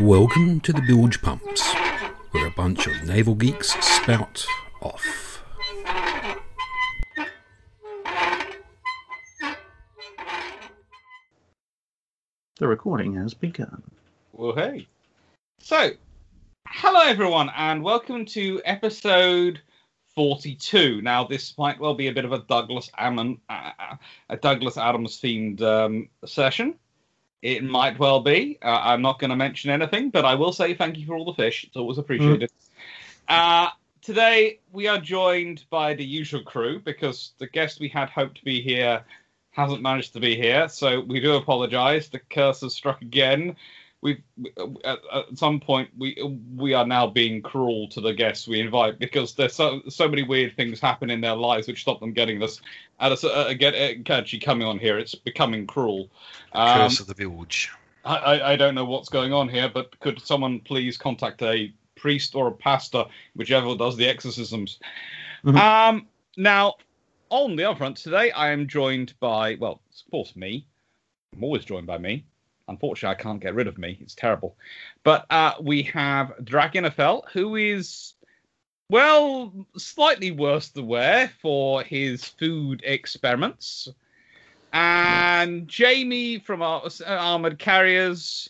Welcome to the Bilge Pumps, where a bunch of naval geeks spout off. The recording has begun. Well, hey. So, hello everyone, and welcome to episode 42. Now, this might well be a bit of a Douglas Ammon, uh, a Douglas Adams themed um, session. It might well be. Uh, I'm not going to mention anything, but I will say thank you for all the fish. It's always appreciated. Uh, today, we are joined by the usual crew because the guest we had hoped to be here hasn't managed to be here. So we do apologise. The curse has struck again. We've at, at some point we we are now being cruel to the guests we invite because there's so so many weird things happen in their lives which stop them getting this. At a, uh, get uh, actually coming on here, it's becoming cruel. Um, Curse of the Bilge. I, I, I don't know what's going on here, but could someone please contact a priest or a pastor, whichever does the exorcisms? Mhm. Um, now, on the other upfront today, I am joined by, well, of course, me. I'm always joined by me. Unfortunately, I can't get rid of me. It's terrible. But uh, we have Drachinifel, who is, well, slightly worse the wear for his food experiments. And Jamie from our uh, Armored Carriers,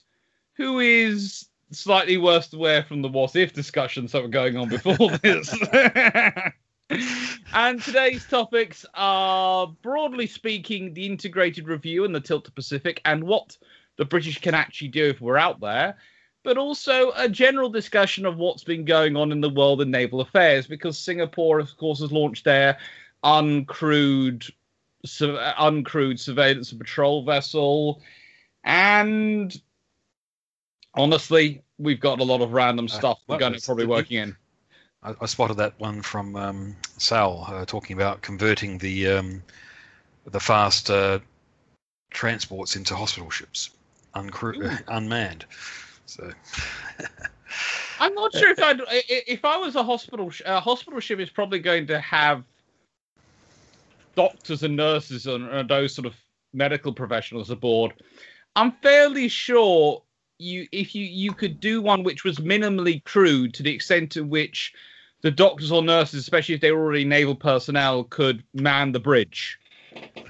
who is slightly worse the wear from the what if discussions that were going on before this. and today's topics are, broadly speaking, the integrated review and the tilt to Pacific and what the British can actually do if we're out there, but also a general discussion of what's been going on in the world in naval affairs, because Singapore, of course, has launched their uncrewed, su- uncrewed surveillance and patrol vessel, and honestly, we've got a lot of random Uh, stuff we're going to probably working in. I, I spotted that one from um, Sal uh, talking about converting the um, the fast uh, transports into hospital ships, uncrew- unmanned. So I'm not sure if I'd if I was a hospital sh- a hospital ship is probably going to have doctors and nurses and, and those sort of medical professionals aboard. I'm fairly sure you if you you could do one which was minimally crewed to the extent to which the doctors or nurses, especially if they were already naval personnel, could man the bridge,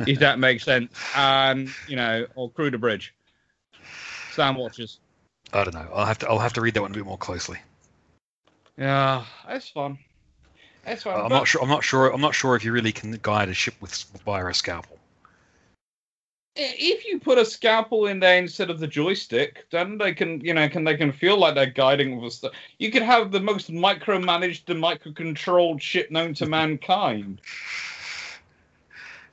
if that makes sense, and you know, or crew the bridge. Sound watchers. I don't know. I'll have to I'll have to read that one a bit more closely. Yeah, it's fun. It's fun. I'm not sure. I'm not sure. I'm not sure if you really can guide a ship with via a scalpel. if you put a scalpel in there instead of the joystick, then they can, you know, can they can feel like they're guiding with stuff. You could have the most micromanaged and micro-controlled ship known to mankind.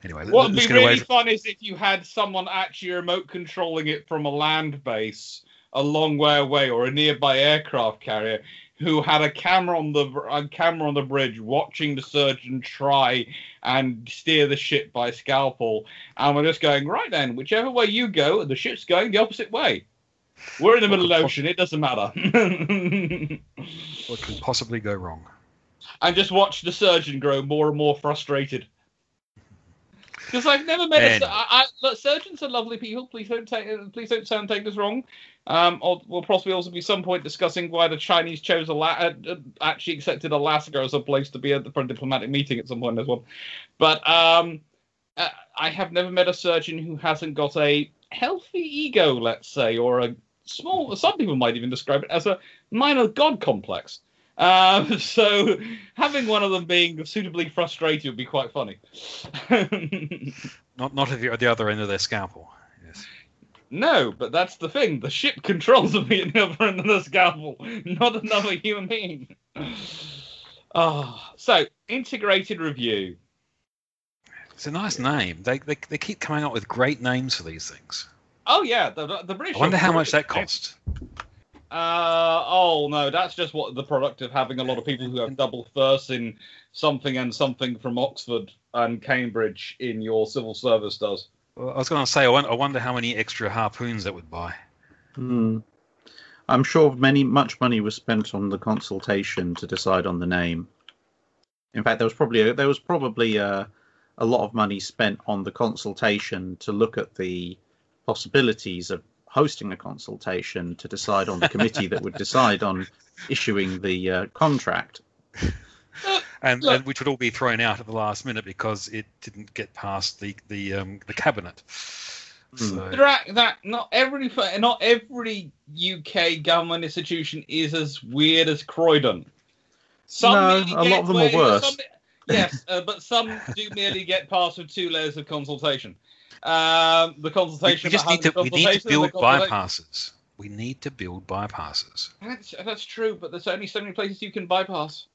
Anyway, What would be really from- fun is if you had someone actually remote controlling it from a land base a long way away or a nearby aircraft carrier who had a camera on the a camera on the bridge watching the surgeon try and steer the ship by scalpel and we're just going right then whichever way you go the ship's going the opposite way we're in the middle of the ocean it doesn't matter what could possibly go wrong? and just watch the surgeon grow more and more frustrated. Because I've never met a I, I, look, surgeons are lovely people. Please don't take please don't sound take this wrong. Um, or we'll possibly also be some point discussing why the Chinese chose Ala- uh, uh, actually accepted Alaska as a place to be at for a diplomatic meeting at some point as well. But um, uh, I have never met a surgeon who hasn't got a healthy ego, let's say, or a small. Some people might even describe it as a minor god complex. Um, so having one of them being suitably frustrated would be quite funny. Not not if you're at the other end of their scalpel. Yes. no, but that's the thing. The ship controls me at the other end of the scalpel, not another human being. Ah, so integrated review. It's a nice name. They, they they keep coming up with great names for these things. Oh yeah, the the British. I wonder how much that cost. Uh oh no, that's just what the product of having a lot of people who have double firsts in something and something from Oxford and Cambridge in your civil service does. Well, I was going to say, I won- I wonder how many extra harpoons that would buy. Hmm. I'm sure many much money was spent on the consultation to decide on the name. In fact, there was probably there was probably a, a lot of money spent on the consultation to look at the possibilities of hosting a consultation to decide on the committee that would decide on issuing the uh, contract. and, and which would all be thrown out at the last minute because it didn't get past the the um, the cabinet. Hmm. So, That, that not every not every UK government institution is as weird as Croydon. Some No, a lot of them are worse. some- yes, uh, but some do merely get past with two layers of consultation. Um, the we, consultation. we just need to we need to build bypasses. We need to build bypasses. That's, that's true, but there's only so many places you can bypass.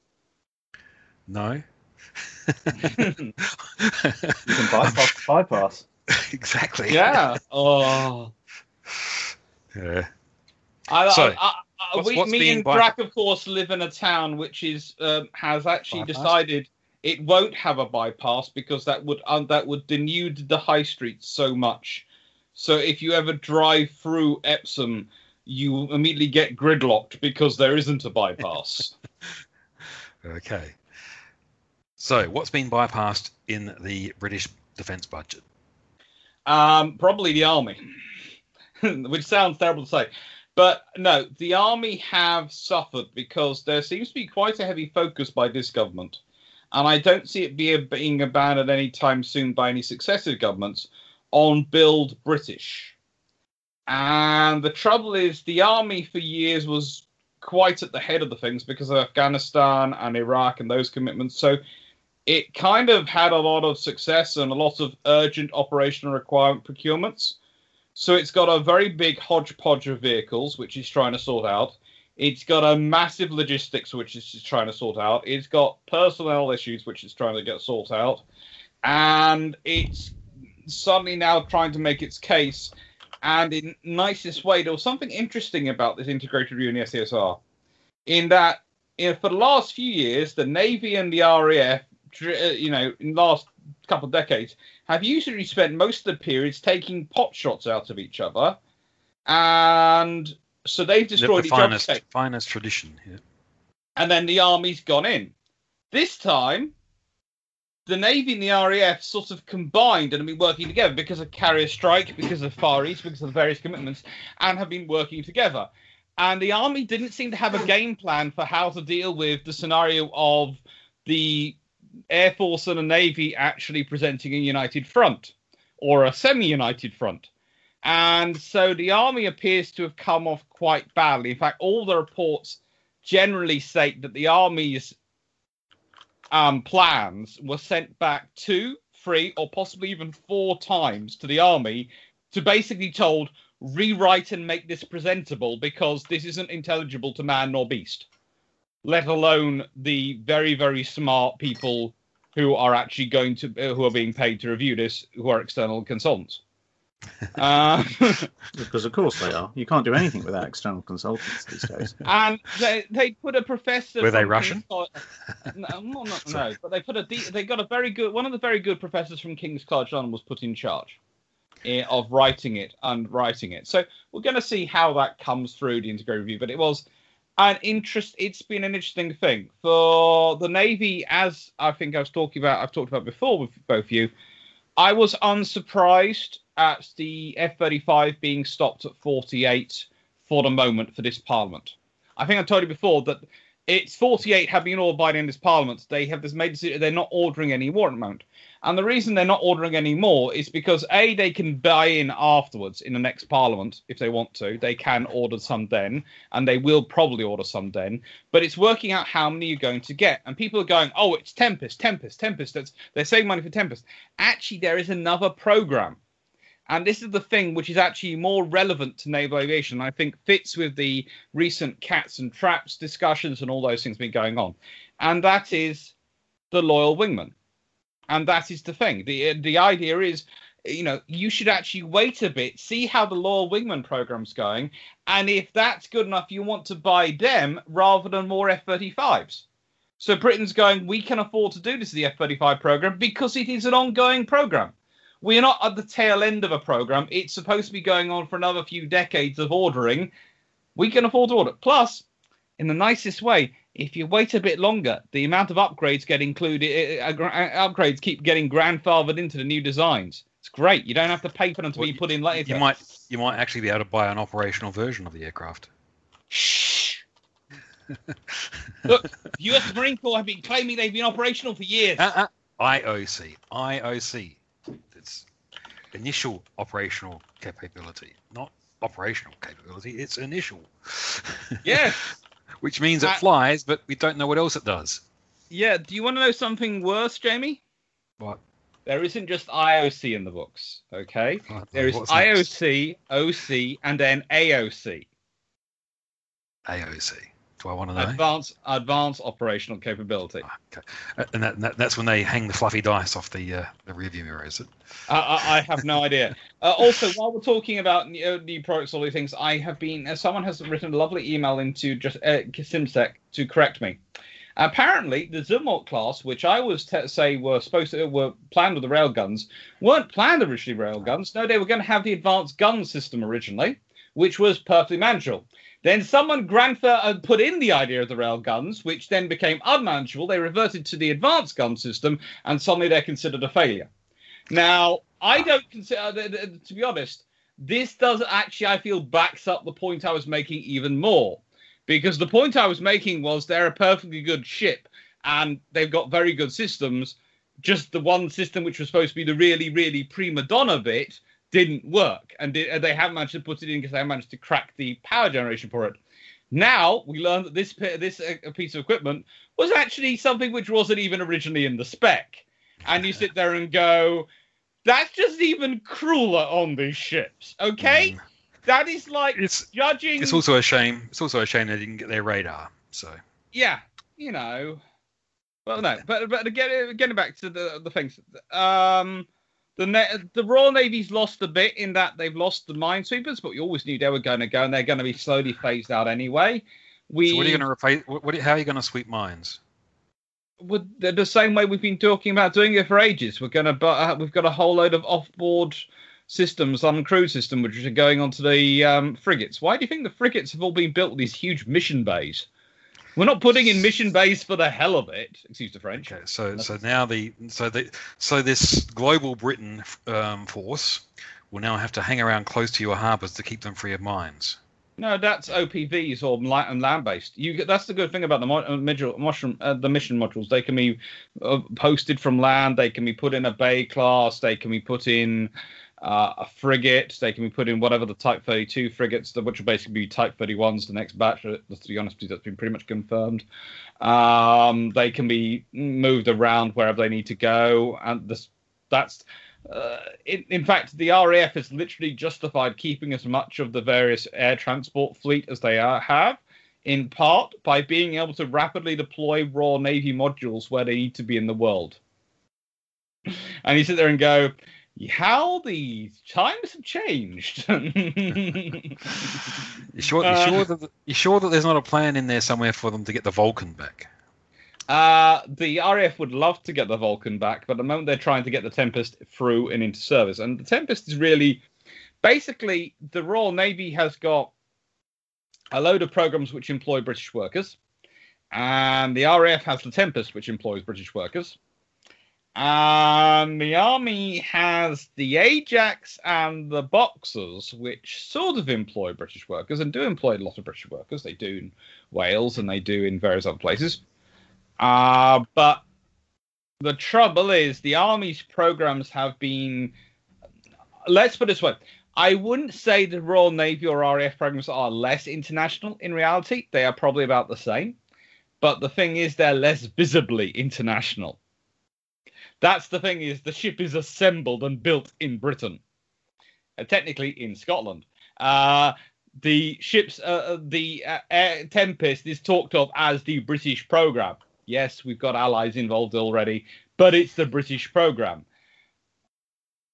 No. You can bypass bypass. exactly. yeah. Oh. Yeah. I, So, I, I, I, what's- we, what's me being and by- of course, live in a town which is um, has actually Bypassed? decided it won't have a bypass because that would um, that would denude the high streets so much. So if you ever drive through Epsom, you immediately get gridlocked because there isn't a bypass. Okay. So, what's been bypassed in the British defence budget? Um, probably the army, which sounds terrible to say. But no, the army have suffered because there seems to be quite a heavy focus by this government. And I don't see it be being abandoned anytime soon by any successive governments on build British. And the trouble is, the army for years was quite at the head of the things because of Afghanistan and Iraq and those commitments. So it kind of had a lot of success and a lot of urgent operational requirement procurements. So it's got a very big hodgepodge of vehicles, which it's trying to sort out. It's got a massive logistics, which it's trying to sort out. It's got personnel issues, which it's trying to get sorted out. And it's suddenly now trying to make its case. And in nicest way, there was something interesting about this integrated review in the SDSR, in that you know, for the last few years, the Navy and the RAF, uh, you know, in the last couple of decades, have usually spent most of the periods taking pot shots out of each other, and so they've destroyed the each other's finest, finest tradition. Yeah. and then the army's gone in. This time, the Navy and the RAF sort of combined and have been working together because of carrier strike, because of Far East, because of the various commitments, and have been working together. And the army didn't seem to have a game plan for how to deal with the scenario of the Air Force and the Navy actually presenting a united front or a semi united front. And so the army appears to have come off quite badly. In fact, all the reports generally state that the army's um, plans were sent back two, three, or possibly even four times to the army to basically told rewrite and make this presentable because this isn't intelligible to man nor beast, let alone the very very smart people who are actually going to who are being paid to review this, who are external consultants. Uh, Because of course they are. You can't do anything without external consultants these days. and they they put a professor. Were they Russian? King's College- no, well, not, no, but they put a de- they got a very good one of the very good professors from King's College London was put in charge eh, of writing it and writing it. So we're going to see how that comes through the integrated review. But it was an interest. It's been an interesting thing for the Navy, as I think I was talking about. I've talked about before with both of you. I was unsurprised at the F-35 being stopped at 48 for the moment for this Parliament. I think I told you before that it's 48 have been ordered by the this Parliament. They have this made decision they're not ordering any the moment. And the reason they're not ordering any more is because A, they can buy in afterwards in the next Parliament if they want to. They can order some then, and they will probably order some then. But it's working out how many you're going to get. And people are going, oh, it's Tempest, Tempest, Tempest. That's, they're saving money for Tempest. Actually, there is another program. And this is the thing which is actually more relevant to naval aviation. I think fits with the recent cats and traps discussions and all those things been going on. And that is the loyal wingman. And that is the thing. The uh, the idea is, you know, you should actually wait a bit, see how the loyal wingman program's going, and if that's good enough, you want to buy them rather than more F-35s. So Britain's going, we can afford to do this the F-35 program because it is an ongoing program. We're not at the tail end of a program. It's supposed to be going on for another few decades of ordering. We can afford to order. Plus, in the nicest way, if you wait a bit longer, the amount of upgrades get included. Uh, upgrades keep getting grandfathered into the new designs. It's great. You don't have to pay for them to Well, be put in later. You might you might actually be able to buy an operational version of the aircraft. Shh. Look, U.S. Marine Corps have been claiming they've been operational for years. Uh, uh, IOC, IOC. Initial operational capability, not operational capability. It's initial. Yeah. Which means it Uh, flies, but we don't know what else it does. Yeah. Do you want to know something worse, Jamie? What? There isn't just IOC in the books. Okay. There is What's next? IOC, OC, and then AOC. AOC. Do I want to know? Advanced Advanced Operational Capability. Ah, Okay. Uh, And that, that, that's when they hang the fluffy dice off the uh, the rearview mirror, is it? I, I, I have no idea. Uh, also, while we're talking about new, uh, new products, all these things, I have been. Uh, someone has written a lovely email into just uh, CIMSEC to correct me. Apparently, the Zumwalt class, which I was t- say were supposed to were planned with the railguns, weren't planned originally railguns. No, they were going to have the advanced gun system originally, which was perfectly manageable. Then someone grandfa uh, put in the idea of the rail guns, which then became unmanageable. They reverted to the advanced gun system, and suddenly they're considered a failure. Now, I don't consider, uh, to be honest, this does actually, I feel, backs up the point I was making even more. Because the point I was making was they're a perfectly good ship, and they've got very good systems. Just the one system, which was supposed to be the really, really prima donna bit, didn't work, and di- and they haven't managed to put it in because they managed to crack the power generation for it. Now we learn that this this uh, piece of equipment was actually something which wasn't even originally in the spec, and you sit there and go, "That's just even crueler on these ships." Okay, Mm. that is like It's judging. it's also a shame. It's also a shame they didn't get their radar. So yeah, you know. Well, no, but but again, getting back to the the things, um, the Na- the Royal Navy's lost a bit in that they've lost the minesweepers, but we always knew they were going to go, and they're going to be slowly phased out anyway. We So what are you going to replace? What, what, how are you going to sweep mines? the, the same way we've been talking about doing it for ages. We're going to, but uh, we've got a whole load of off-board systems, uncrewed system, which are going onto the um, frigates. Why do you think the frigates have all been built with these huge mission bays? We're not putting in mission base for the hell of it. Excuse the French. Okay, so so now the so the so this global Britain um, force will now have to hang around close to your harbours to keep them free of mines. No, that's OPVs or land-based. You that's the good thing about the uh, module, mushroom, uh, the mission modules. They can be uh, posted from land. They can be put in a bay class. They can be put in uh, a frigate. They can be put in whatever the Type 32 frigates, which will basically be Type 31s, the next batch. uh, To be honest, that's been pretty much confirmed. Um, they can be moved around wherever they need to go, and this, that's uh, in, in fact, the RAF has literally justified keeping as much of the various air transport fleet as they are, have, in part by being able to rapidly deploy raw Navy modules where they need to be in the world. And you sit there and go, how the times have changed. You sure? Uh, you sure that you sure that there's not a plan in there somewhere for them to get the Vulcan back? Uh, the RAF would love to get the Vulcan back, but at the moment they're trying to get the Tempest through and into service. And the Tempest is really, basically, the Royal Navy has got a load of programs which employ British workers, and the RAF has the Tempest, which employs British workers. And the army has the Ajax and the Boxers, which sort of employ British workers and do employ a lot of British workers. They do in Wales and they do in various other places. Uh, but the trouble is, the army's programs have been. Let's put it this way. I wouldn't say the Royal Navy or RAF programs are less international. In reality, they are probably about the same. But the thing is, they're less visibly international. That's the thing is, the ship is assembled and built in Britain, uh, technically in Scotland. Uh, the ship's uh, uh, the uh, Tempest is talked of as the British program. Yes, we've got allies involved already, but it's the British program.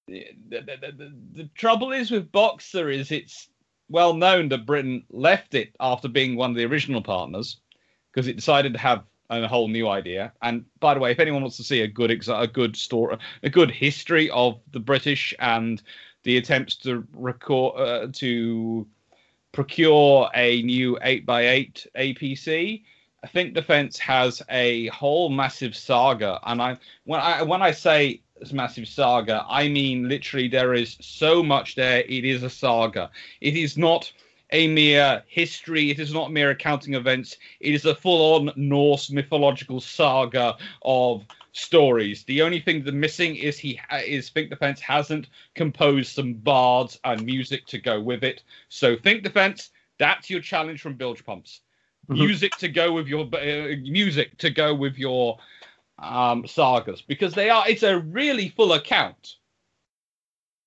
The, the, the, the trouble is with Boxer is it's well known that Britain left it after being one of the original partners because it decided to have a whole new idea. And by the way, if anyone wants to see a good exa- a good story, a good history of the British and the attempts to record uh, to procure a new 8x8 APC. I think Defense has a whole massive saga, and I when I when I say massive saga. I mean, literally, there is so much there. It is a saga. It is not a mere history. It is not mere accounting events. It is a full-on Norse mythological saga of stories. The only thing that's missing is he is Think Defense hasn't composed some bards and music to go with it. So Think Defense, that's your challenge from Bilge Pumps. Mhm. Music to go with your uh, music to go with your um, sagas because they are. It's a really full account.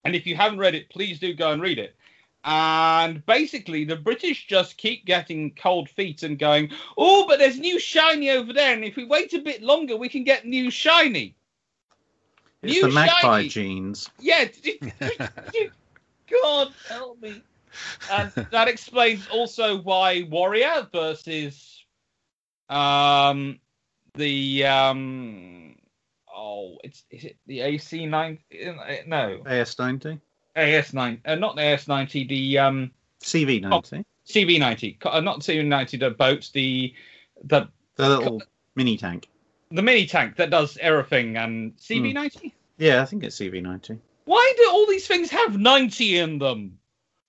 And if you haven't read it, please do go and read it. And basically, the British just keep getting cold feet and going, oh, but there's new shiny over there. And if we wait a bit longer, we can get new shiny. It's new the magpie shiny. genes. Yeah. God help me. And that explains also why Warrior versus um, the. Um, oh, it's is it the AC nine? No, AS ninety. AS9, uh, not the AS90, the um, CV90. Oh, CV90, uh, not CV90, the boats, the the, the little co- mini tank. The mini tank that does everything and CV90? Mm. Yeah, I think it's CV90. Why do all these things have 90 in them?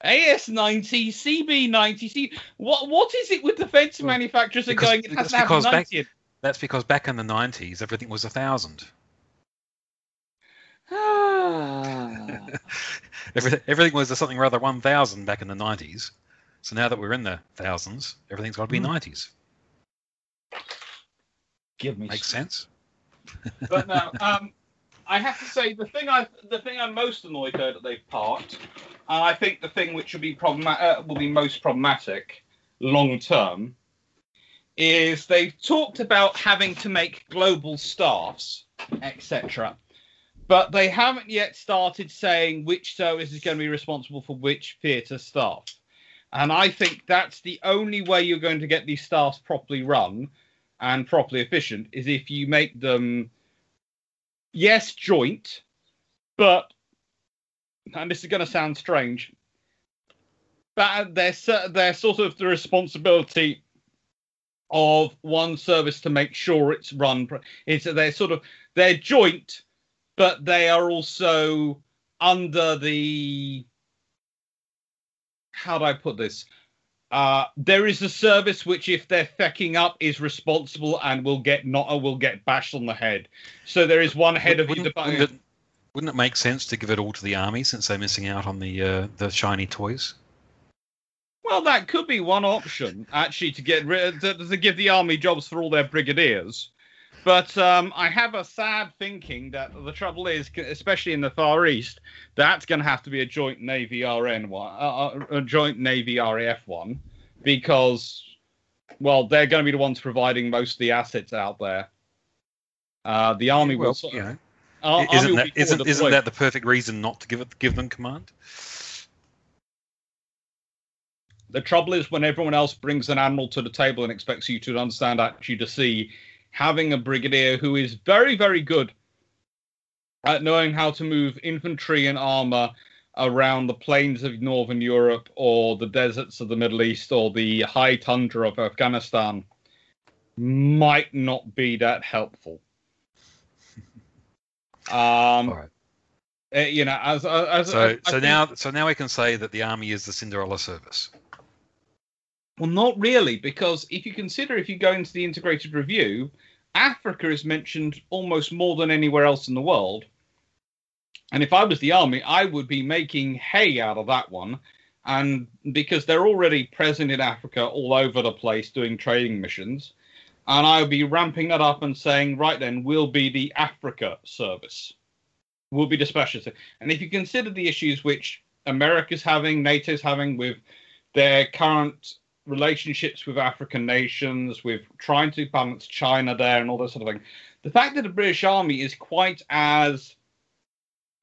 AS90, CB90, C... what what is it with defense manufacturers are going? It has to have 90. That's because back in the 90s, everything was a thousand. Ah. Everything, everything was something rather 1,000 back in the 90s. So now that we're in the thousands, everything's got to be Hmm. 90s. Give me. Makes sense. But no, um, I have to say the thing I the thing I'm most annoyed at that they've parked, and I think the thing which will be problematic uh, will be most problematic long term, is they've talked about having to make global staffs, etc. But they haven't yet started saying which service is going to be responsible for which theatre staff. And I think that's the only way you're going to get these staffs properly run and properly efficient is if you make them yes joint but and this is going to sound strange but they're they're sort of the responsibility of one service to make sure it's run it's they're sort of they're joint but they are also under the how do i put this uh, there is a service which, if they're fecking up, is responsible and will get not or will get bashed on the head. So there is one head of the wouldn't, department. wouldn't, it, wouldn't it make sense to give it all to the army since they're missing out on the uh, the shiny toys? Well, that could be one option, actually, to get rid to, to give the army jobs for all their brigadiers. But um, I have a sad thinking that the trouble is, especially in the Far East, that's going to have to be a joint Navy RN one, uh, uh, a joint Navy RAF one, because, well, they're going to be the ones providing most of the assets out there. Uh, the army will. well, sort you of- know, Ar- isn't will that isn't, isn't that the perfect reason not to give it give them command? The trouble is when everyone else brings an admiral to the table and expects you to understand actually to see having a brigadier who is very, very good at knowing how to move infantry and armor around the plains of northern Europe or the deserts of the Middle East or the high tundra of Afghanistan might not be that helpful. Um, All right. eh, you know, as as, So as- so think- now so now we can say that the army is the Cinderella service. Well, not really, because if you consider if you go into the integrated review, Africa is mentioned almost more than anywhere else in the world. And if I was the army, I would be making hay out of that one. And because they're already present in Africa all over the place doing trading missions, and I would be ramping that up and saying, right then, we'll be the Africa service. We'll be the specialist. And if you consider the issues which America's having, NATO's having with their current relationships with African nations, with trying to balance China there and all that sort of thing. The fact that the British Army is quite as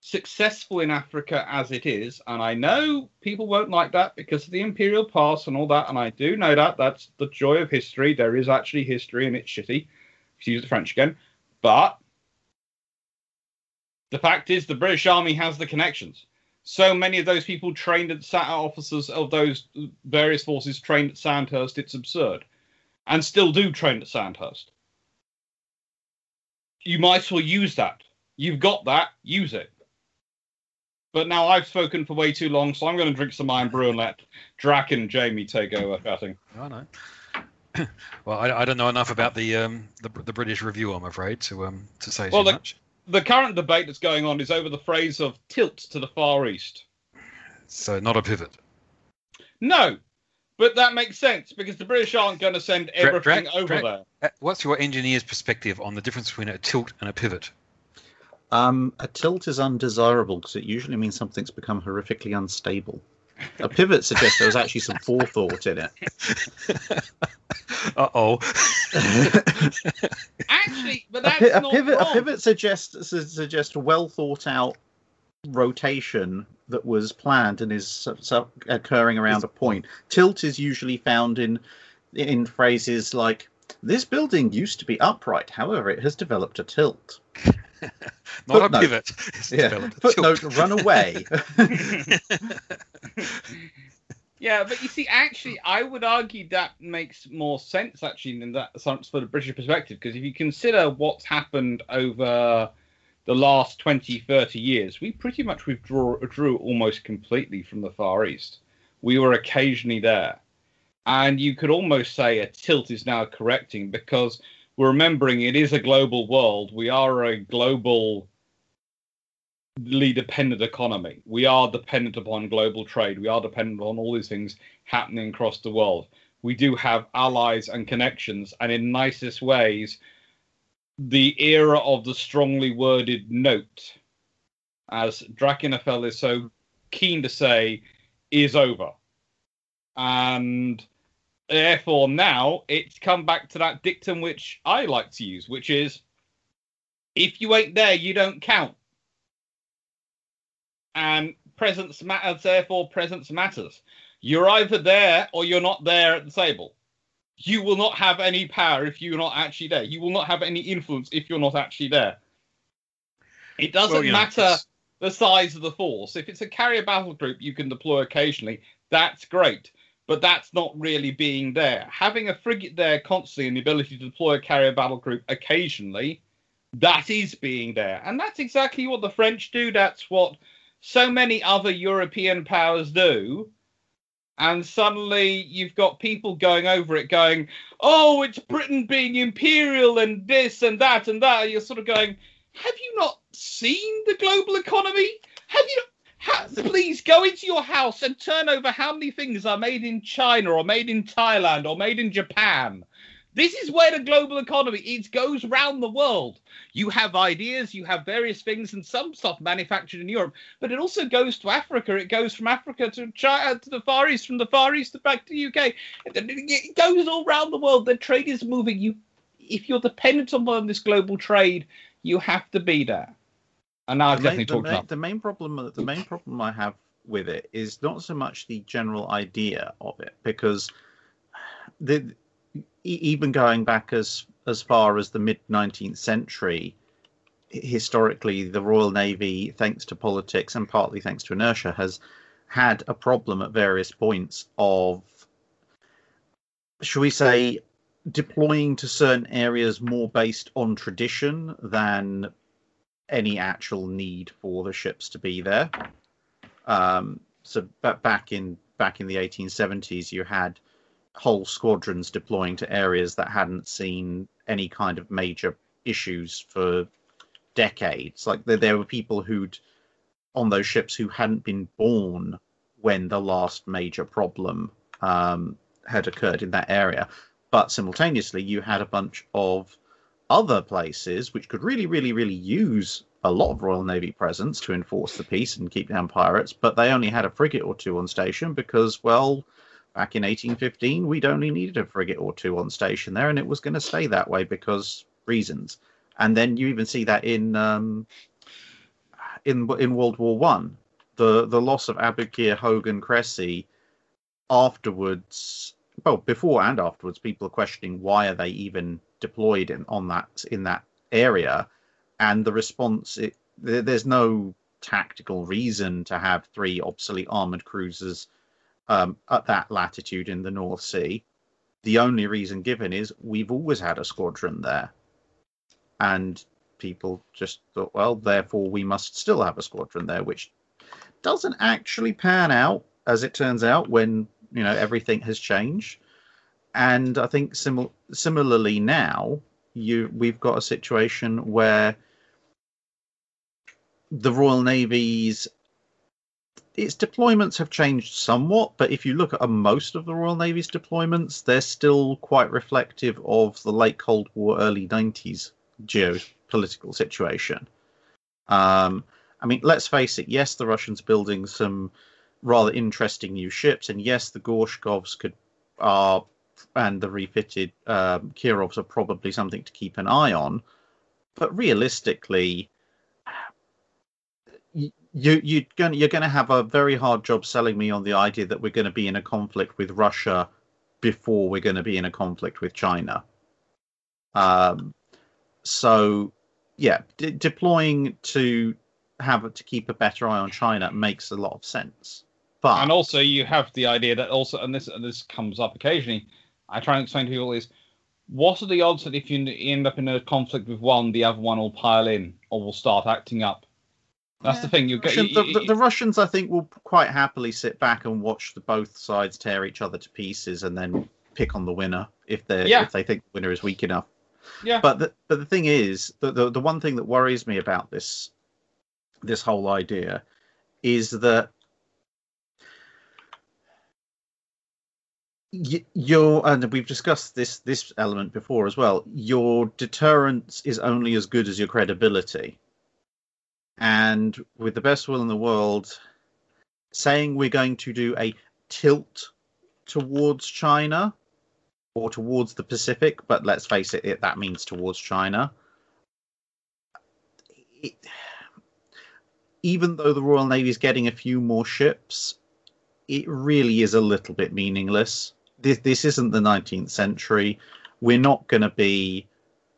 successful in Africa as it is, and I know people won't like that because of the imperial past and all that, and I do know that that's the joy of history. There is actually history and it's shitty. To use the French again, but the fact is the British Army has the connections so many of those people trained at Sa- officers of those various forces trained at Sandhurst, it's absurd, and still do train at Sandhurst. You might as well use that You've got that. Use it. But now I've spoken for way too long, so I'm going to drink some Irn-Bru and let Drac and Jamie take over cutting. I know. well, I, I don't know enough about the um, the, the British Review, I'm afraid, to um to say Well, too the- much. The current debate that's going on is over the phrase of tilt to the far east. So not a pivot. No, but that makes sense because the British aren't going to send Dra- everything Drac- over Drac- there. Uh, What's your engineer's perspective on the difference between a tilt and a pivot? Um, a tilt is undesirable because it usually means something's become horrifically unstable. A pivot suggests there was actually some forethought in it. Uh oh. Actually, but a, pi- a not pivot, wrong. a pivot suggests su- suggests a well thought out rotation that was planned and is su- su- occurring around a point. Tilt is usually found in in phrases like "This building used to be upright, however, it has developed a tilt." not a Footnote. pivot. It's Yeah. Footnote. Run away. Yeah, but you see, actually, I would argue that makes more sense actually than that sense for the British perspective because if you consider what's happened over the last 20, 30 years, we pretty much withdrew withdrew almost completely from the Far East. We were occasionally there. And you could almost say a tilt is now correcting because we're remembering it is a global world. We are a global dependent economy. We are dependent upon global trade. We are dependent on all these things happening across the world. We do have allies and connections, and in nicest ways, the era of the strongly worded note, as Drachinifel is so keen to say, is over. And therefore, now it's come back to that dictum which I like to use, which is if you ain't there, you don't count and presence matters, therefore presence matters. You're either there or you're not there at the table. You will not have any power if you're not actually there. You will not have any influence if you're not actually there. It doesn't Well, know, matter it's- the size of the force. If it's a carrier battle group you can deploy occasionally, that's great. But that's not really being there. Having a frigate there constantly and the ability to deploy a carrier battle group occasionally, that is being there. And that's exactly what the French do. That's what so many other European powers do. And suddenly you've got people going over it going, oh, it's Britain being imperial and this and that and that. You're sort of going, have you not seen the global economy? Have you please go into your house and turn over how many things are made in China or made in Thailand or made in Japan. This is where the global economy it goes round the world. You have ideas, you have various things, and some stuff manufactured in Europe, but it also goes to Africa. It goes from Africa to China to the Far East, from the Far East back to the UK. It goes all around the world. The trade is moving. You, if you're dependent on this global trade, you have to be there. And now I've definitely the, talked main, enough. the main problem the main problem I have with it is not so much the general idea of it because the even going back as as far as the mid 19th century historically the Royal Navy thanks to politics and partly thanks to inertia has had a problem at various points of shall we say deploying to certain areas more based on tradition than any actual need for the ships to be there. Um, so ba- back in back in the 1870s, you had whole squadrons deploying to areas that hadn't seen any kind of major issues for decades. Like there, there were people who'd on those ships who hadn't been born when the last major problem um, had occurred in that area. But simultaneously, you had a bunch of other places which could really, really, really use a lot of Royal Navy presence to enforce the peace and keep down pirates, but they only had a frigate or two on station because, well, back in 1815, we'd only needed a frigate or two on station there, and it was going to stay that way because reasons. And then you even see that in um, in in World War One, the the loss of Aboukir, Hogan, Cressy. Afterwards, well, before and afterwards, people are questioning why are they even deployed in on that in that area, and the response it, there, there's no tactical reason to have three obsolete armored cruisers um, at that latitude in the North Sea. The only reason given is we've always had a squadron there, and people just thought, well, therefore we must still have a squadron there, which doesn't actually pan out, as it turns out, when you know everything has changed. And I think simil- similarly now, you we've got a situation where the Royal Navy's its deployments have changed somewhat, but if you look at most of the Royal Navy's deployments, they're still quite reflective of the late Cold War, early 90s geopolitical situation. Um, I mean, let's face it, yes, the Russians are building some rather interesting new ships, and yes, the Gorshkovs could are and the refitted um, Kirovs are probably something to keep an eye on. But realistically, you you are going you're going to have a very hard job selling me on the idea that we're going to be in a conflict with Russia before we're going to be in a conflict with China. Um, so yeah, de- deploying to have to keep a better eye on China makes a lot of sense. But and also you have the idea that also, and this and this comes up occasionally. I try and explain to people is what are the odds that if you end up in a conflict with one, the other one will pile in or will start acting up? That's yeah. the thing. You get the, the, the, Russians, I think, will quite happily sit back and watch the both sides tear each other to pieces, and then pick on the winner if they yeah. if they think the winner is weak enough. Yeah. But the, but the thing is, the, the the one thing that worries me about this this whole idea is that your and we've discussed this this element before as well your deterrence is only as good as your credibility. And with the best will in the world saying we're going to do a tilt towards china or towards the pacific but let's face it, it that means towards china. It, even though the royal navy is getting a few more ships it really is a little bit meaningless this this isn't the 19th century. We're not going to be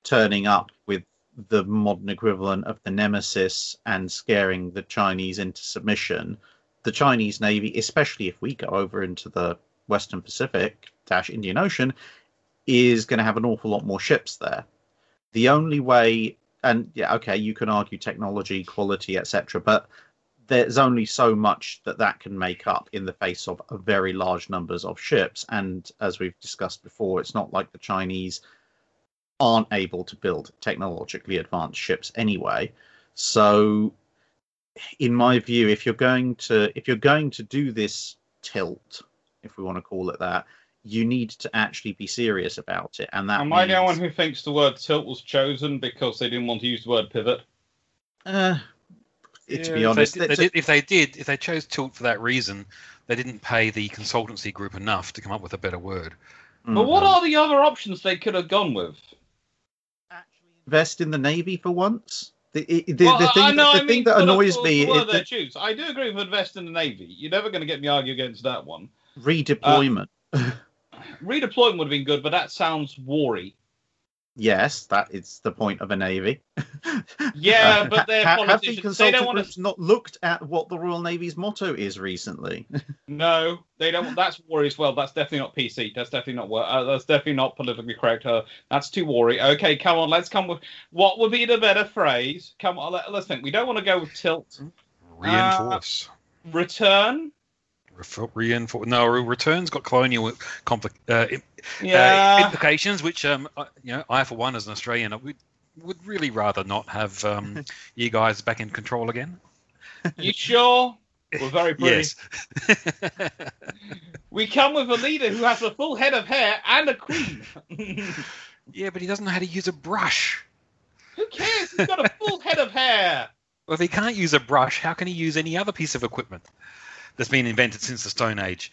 turning up with the modern equivalent of the Nemesis and scaring the Chinese into submission. The Chinese Navy, especially if we go over into the Western Pacific dash Indian Ocean, is going to have an awful lot more ships there. The only way, and yeah, okay, you can argue technology, quality, etc., but there's only so much that that can make up in the face of very large numbers of ships. And as we've discussed before, it's not like the Chinese aren't able to build technologically advanced ships anyway. So, in my view, if you're going to if you're going to do this tilt, if we want to call it that, you need to actually be serious about it. And that. Am I the only one who thinks the word tilt was chosen because they didn't want to use the word pivot? Uh, yeah, to be honest, if they, did, if they did, if they chose Tilt for that reason, they didn't pay the consultancy group enough to come up with a better word. But mm-hmm. what are the other options they could have gone with? Actually, invest in the navy for once. The, the, well, the thing, know, the thing that annoys the, me is that, choose. I do agree with invest in the navy. You're never going to get me argue against that one. Redeployment. Uh, redeployment would have been good, but that sounds wary yes, that is the point of a navy. yeah, but they're ha- have the consultant groups to... not looked at what the Royal Navy's motto is recently? no, they don't. That's worry as well. That's definitely not PC. That's definitely not. Uh, that's definitely not politically correct. Uh, that's too worry. Okay, come on. Let's come with what would be the better phrase. Come on. Let, us think. We don't want to go with tilt. Reinforce. Uh, return reinforce. No, returns got colonial conflict uh, yeah. uh, implications, which um, you know, I for one, as an Australian, would would really rather not have um, you guys back in control again. You sure? We're very pretty. Yes. we come with a leader who has a full head of hair and a queen. yeah, but he doesn't know how to use a brush. Who cares? He's got a full head of hair. Well, if he can't use a brush, how can he use any other piece of equipment? That's been invented since the Stone Age.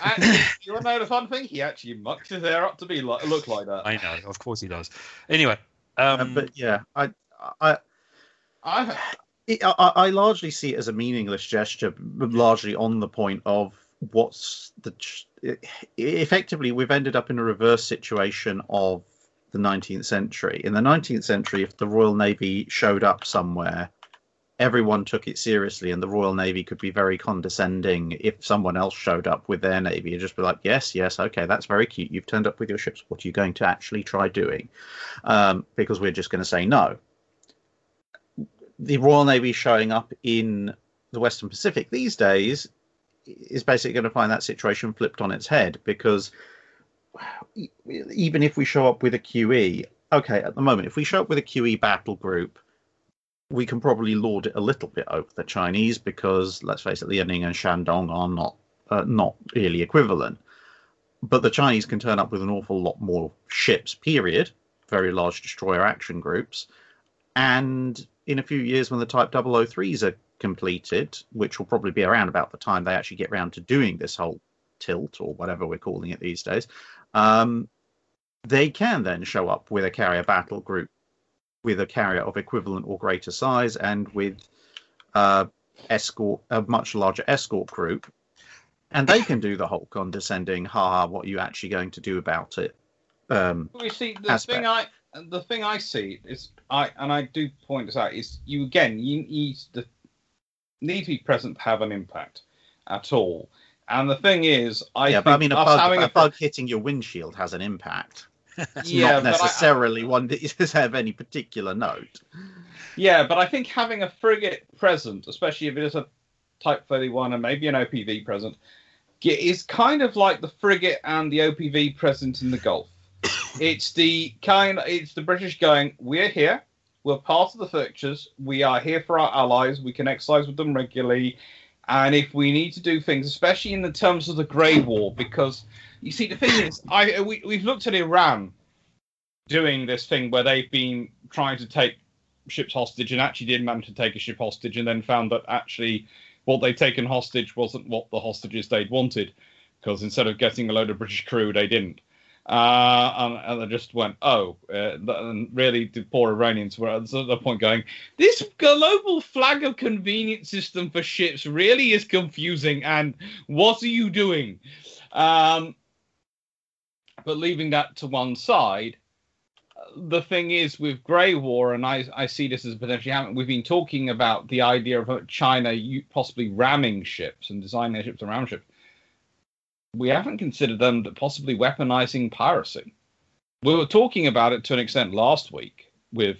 Actually, you want to know the fun thing? He actually mucks his hair up to be like, look like that. I know, of course he does. Anyway, um, uh, but yeah, I, I, I, I, I largely see it as a meaningless gesture, largely on the point of what's the. Effectively, we've ended up in a reverse situation of the 19th century. In the 19th century, if the Royal Navy showed up somewhere everyone took it seriously, and the Royal Navy could be very condescending if someone else showed up with their navy. You'd just be like, "Yes, yes, okay, that's very cute. You've turned up with your ships. What are you going to actually try doing?" Um, because we're just going to say no. the Royal Navy showing up in the Western Pacific these days is basically going to find that situation flipped on its head because even if we show up with a QE, okay, at the moment, if we show up with a QE battle group, we can probably lord it a little bit over the Chinese because let's face it, Liaoning and Shandong are not uh, not really equivalent. But the Chinese can turn up with an awful lot more ships, period, very large destroyer action groups. And in a few years, when the Type 003s are completed, which will probably be around about the time they actually get round to doing this whole tilt or whatever we're calling it these days, um, they can then show up with a carrier battle group with a carrier of equivalent or greater size and with uh, escort a much larger escort group and they can do the whole condescending ha what are you actually going to do about it um We see the aspect. thing I the thing I see is I and I do point this out is you again you need the need to be present to have an impact at all. And the thing is, I yeah but i mean a bug, having a bug hitting your windshield has an impact it's Yeah, not but I- necessarily one that that is have any particular note. Yeah, but I think having a frigate present, especially if it is a Type 31 and maybe an OPV present, is kind of like the frigate and the OPV present in the Gulf. it's the kind, it's the British going, we're here, we're part of the fixtures, we are here for our allies, we can exercise with them regularly, and if we need to do things, especially in the terms of the Grey War, because you see, the thing is, I we, we've looked at Iran doing this thing where they've been trying to take ships hostage and actually did manage to take a ship hostage and then found that actually what they'd taken hostage wasn't what the hostages they'd wanted because instead of getting a load of British crew, they didn't. Uh, and, and they just went, oh, uh, and really the poor Iranians were at the point going, this global flag of convenience system for ships really is confusing. And what are you doing? Um, but leaving that to one side, the thing is with Grey War, and I, I see this as potentially happening. We've been talking about the idea of China possibly ramming ships and designing their ships to ram ships. We haven't considered them possibly weaponizing piracy. We were talking about it to an extent last week with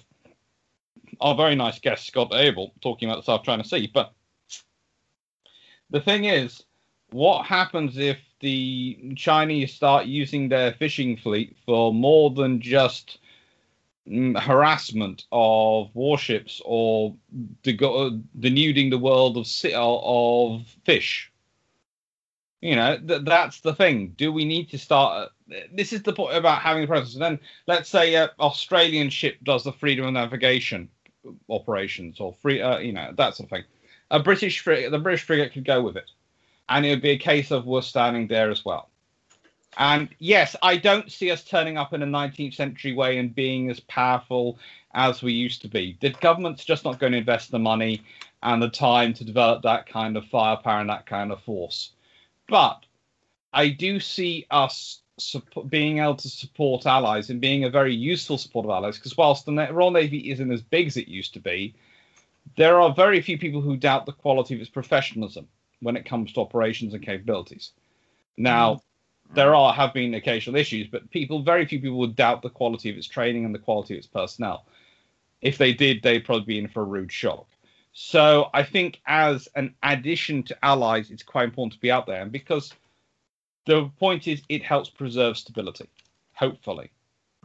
our very nice guest Scott Abel talking about the South China Sea. But the thing is, what happens if the Chinese start using their fishing fleet for more than just mm, harassment of warships or denuding the world of of fish? You know, th- that's the thing. Do we need to start? This is the point about having a presence. And then let's say an Australian ship does the freedom of navigation operations or free, uh, you know, that sort of thing. A British frigate, the British frigate could go with it, and it would be a case of we're standing there as well. And yes, I don't see us turning up in a 19th century way and being as powerful as we used to be. The government's just not going to invest the money and the time to develop that kind of firepower and that kind of force. But I do see us being able to support allies and being a very useful support of allies because whilst the Royal Navy isn't as big as it used to be, there are very few people who doubt the quality of its professionalism when it comes to operations and capabilities. Now, mm. there are have been occasional issues, but people, very few people would doubt the quality of its training and the quality of its personnel. If they did, they'd probably be in for a rude shock. So I think as an addition to allies, it's quite important to be out there, and because the point is, it helps preserve stability. Hopefully,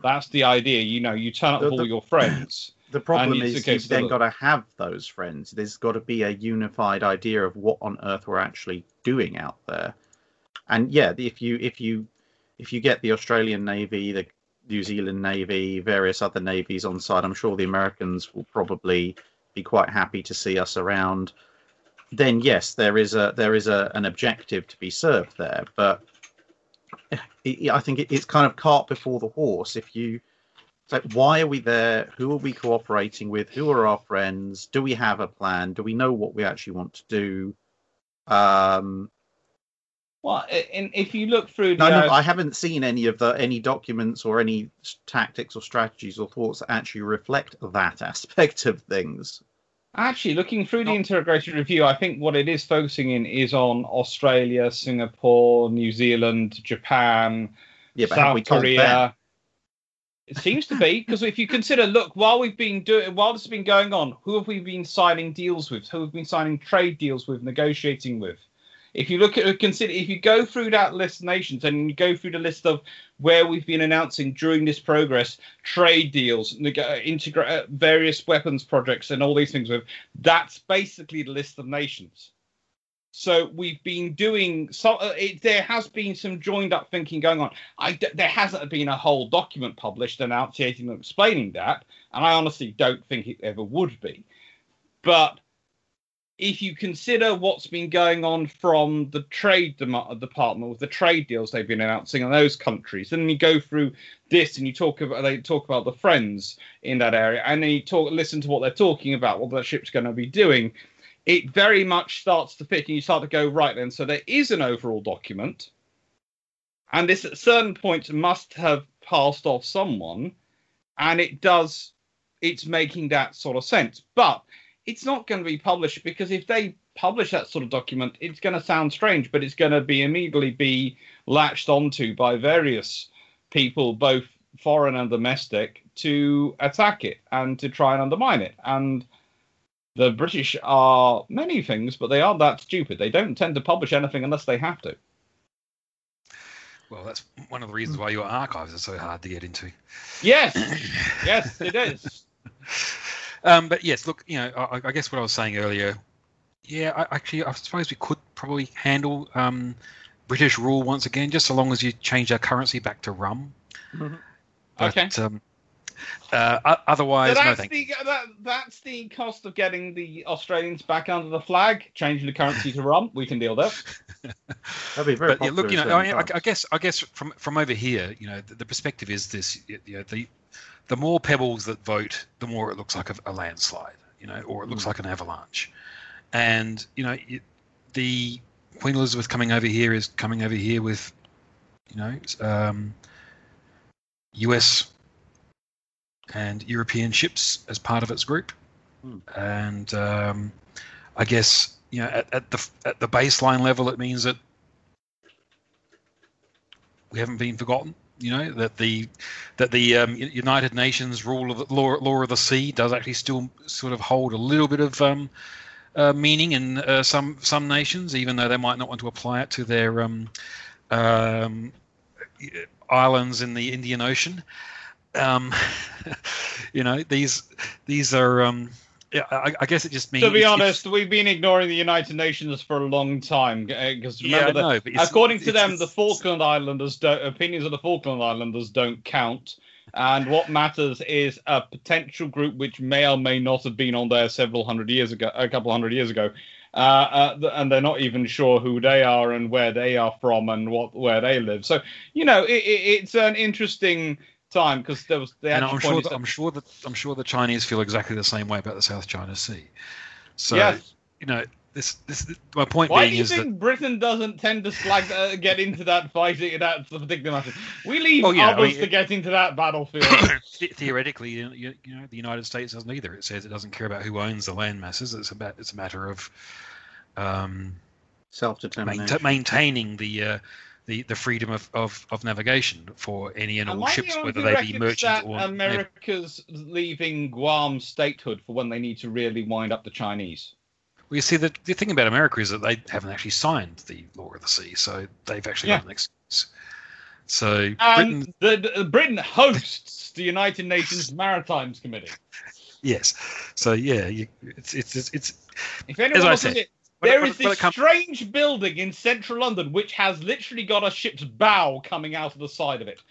that's the idea. You know, you turn up with all your friends. The problem is okay you've for then got to have those friends. There's got to be a unified idea of what on earth we're actually doing out there. And yeah if you if you if you get the australian navy the new zealand navy various other navies on side i'm sure the americans will probably be quite happy to see us around. Then yes there is a there is a, an objective to be served there but i I think it, it's kind of cart before the horse. If you it's like, why are we there? Who are we cooperating with? Who are our friends? Do we have a plan? Do we know what we actually want to do? Um, Well, and if you look through the no, no, uh, I haven't seen any of the any documents or any tactics or strategies or thoughts that actually reflect that aspect of things. Actually, looking through the Not- integrated review, I think what it is focusing in is on Australia, Singapore, New Zealand, Japan, Yeah, South Korea. It seems to be because if you consider, look, while we've been doing, while this has been going on, who have we been signing deals with? Who have we been signing trade deals with, negotiating with? If you look at consider, if you go through that list of nations and you go through the list of where we've been announcing during this progress trade deals, integrate uh, various weapons projects, and all these things with, that's basically the list of nations. So we've been doing so. Uh, it, there has been some joined up thinking going on. I, there hasn't been a whole document published enunciating and explaining that, and I honestly don't think it ever would be. But if you consider what's been going on from the trade dem- department with the trade deals they've been announcing in those countries, and then you go through this and you talk about they talk about the friends in that area, and then you talk listen to what they're talking about, what the ship's going to be doing it very much starts to fit and you start to go right then so there is an overall document and this at certain points must have passed off someone and it does it's making that sort of sense. But it's not going to be published because if they publish that sort of document it's going to sound strange but it's going to be immediately be latched onto by various people both foreign and domestic to attack it and to try and undermine it. And the British are many things, but they aren't that stupid. They don't tend to publish anything unless they have to. Well, that's one of the reasons why your archives are so hard to get into. Yes, yes, it is. Um, but yes, look, you know, I, I, guess what I was saying earlier. Yeah, I, actually, I suppose we could probably handle um, British rule once again, just so long as you change our currency back to rum. Mm-hmm. But, okay. Um, uh, otherwise, so no thank the, that, that's the cost of getting the Australians back under the flag, changing the currency to rum. We can deal there. That'd be very. But yeah, look, you know, I, I, guess, I guess from from over here, you know, the, the perspective is this: you know, the the more pebbles that vote, the more it looks like a, a landslide, you know, or it looks mm. like an avalanche. And you know, it, the Queen Elizabeth coming over here is coming over here with, you know, um, U.S and European ships as part of its group. Hmm. And um, I guess you know at, at, the at the baseline level, it means that we haven't been forgotten. You know that the that the um, United Nations rule of the law, law of the sea does actually still sort of hold a little bit of um, uh, meaning in uh, some some nations, even though they might not want to apply it to their um, um islands in the Indian Ocean um, you know, these these are. Um, yeah, I, I, guess it just means. To be honest, we've been ignoring the United Nations for a long time because uh, remember yeah, that, no, according to them, the Falkland Islanders don't, opinions of the Falkland Islanders don't count, and what matters is a potential group which may or may not have been on there several hundred years ago, a couple hundred years ago, uh, uh, and they're not even sure who they are and where they are from and what where they live. So you know, it, it, it's an interesting time because there was the and I'm sure that, I'm sure that I'm sure the Chinese feel exactly the same way about the South China Sea. So yes. you know this this my point Why being do you is think that Britain doesn't tend to slag uh, get into that fighting that particular matter? We leave well, yeah, others I mean, to get into that battlefield. theoretically, you, you know, the United States doesn't either. It says it doesn't care about who owns the land masses. It's about it's a matter of um, self determination, maintaining the uh, the, the freedom of, of, of navigation for any and all ships, whether they be merchant or America's leaving Guam statehood for when they need to really wind up the Chinese. Well, you see, the, the thing about America is that they haven't actually signed the Law of the Sea, so they've actually yeah. got an excuse. So and Britain, the, the, Britain hosts the United Nations Maritimes Committee. Yes, so yeah, you, it's, it's it's it's. If anyone as I said, it, there is this strange building in central London which has literally got a ship's bow coming out of the side of it.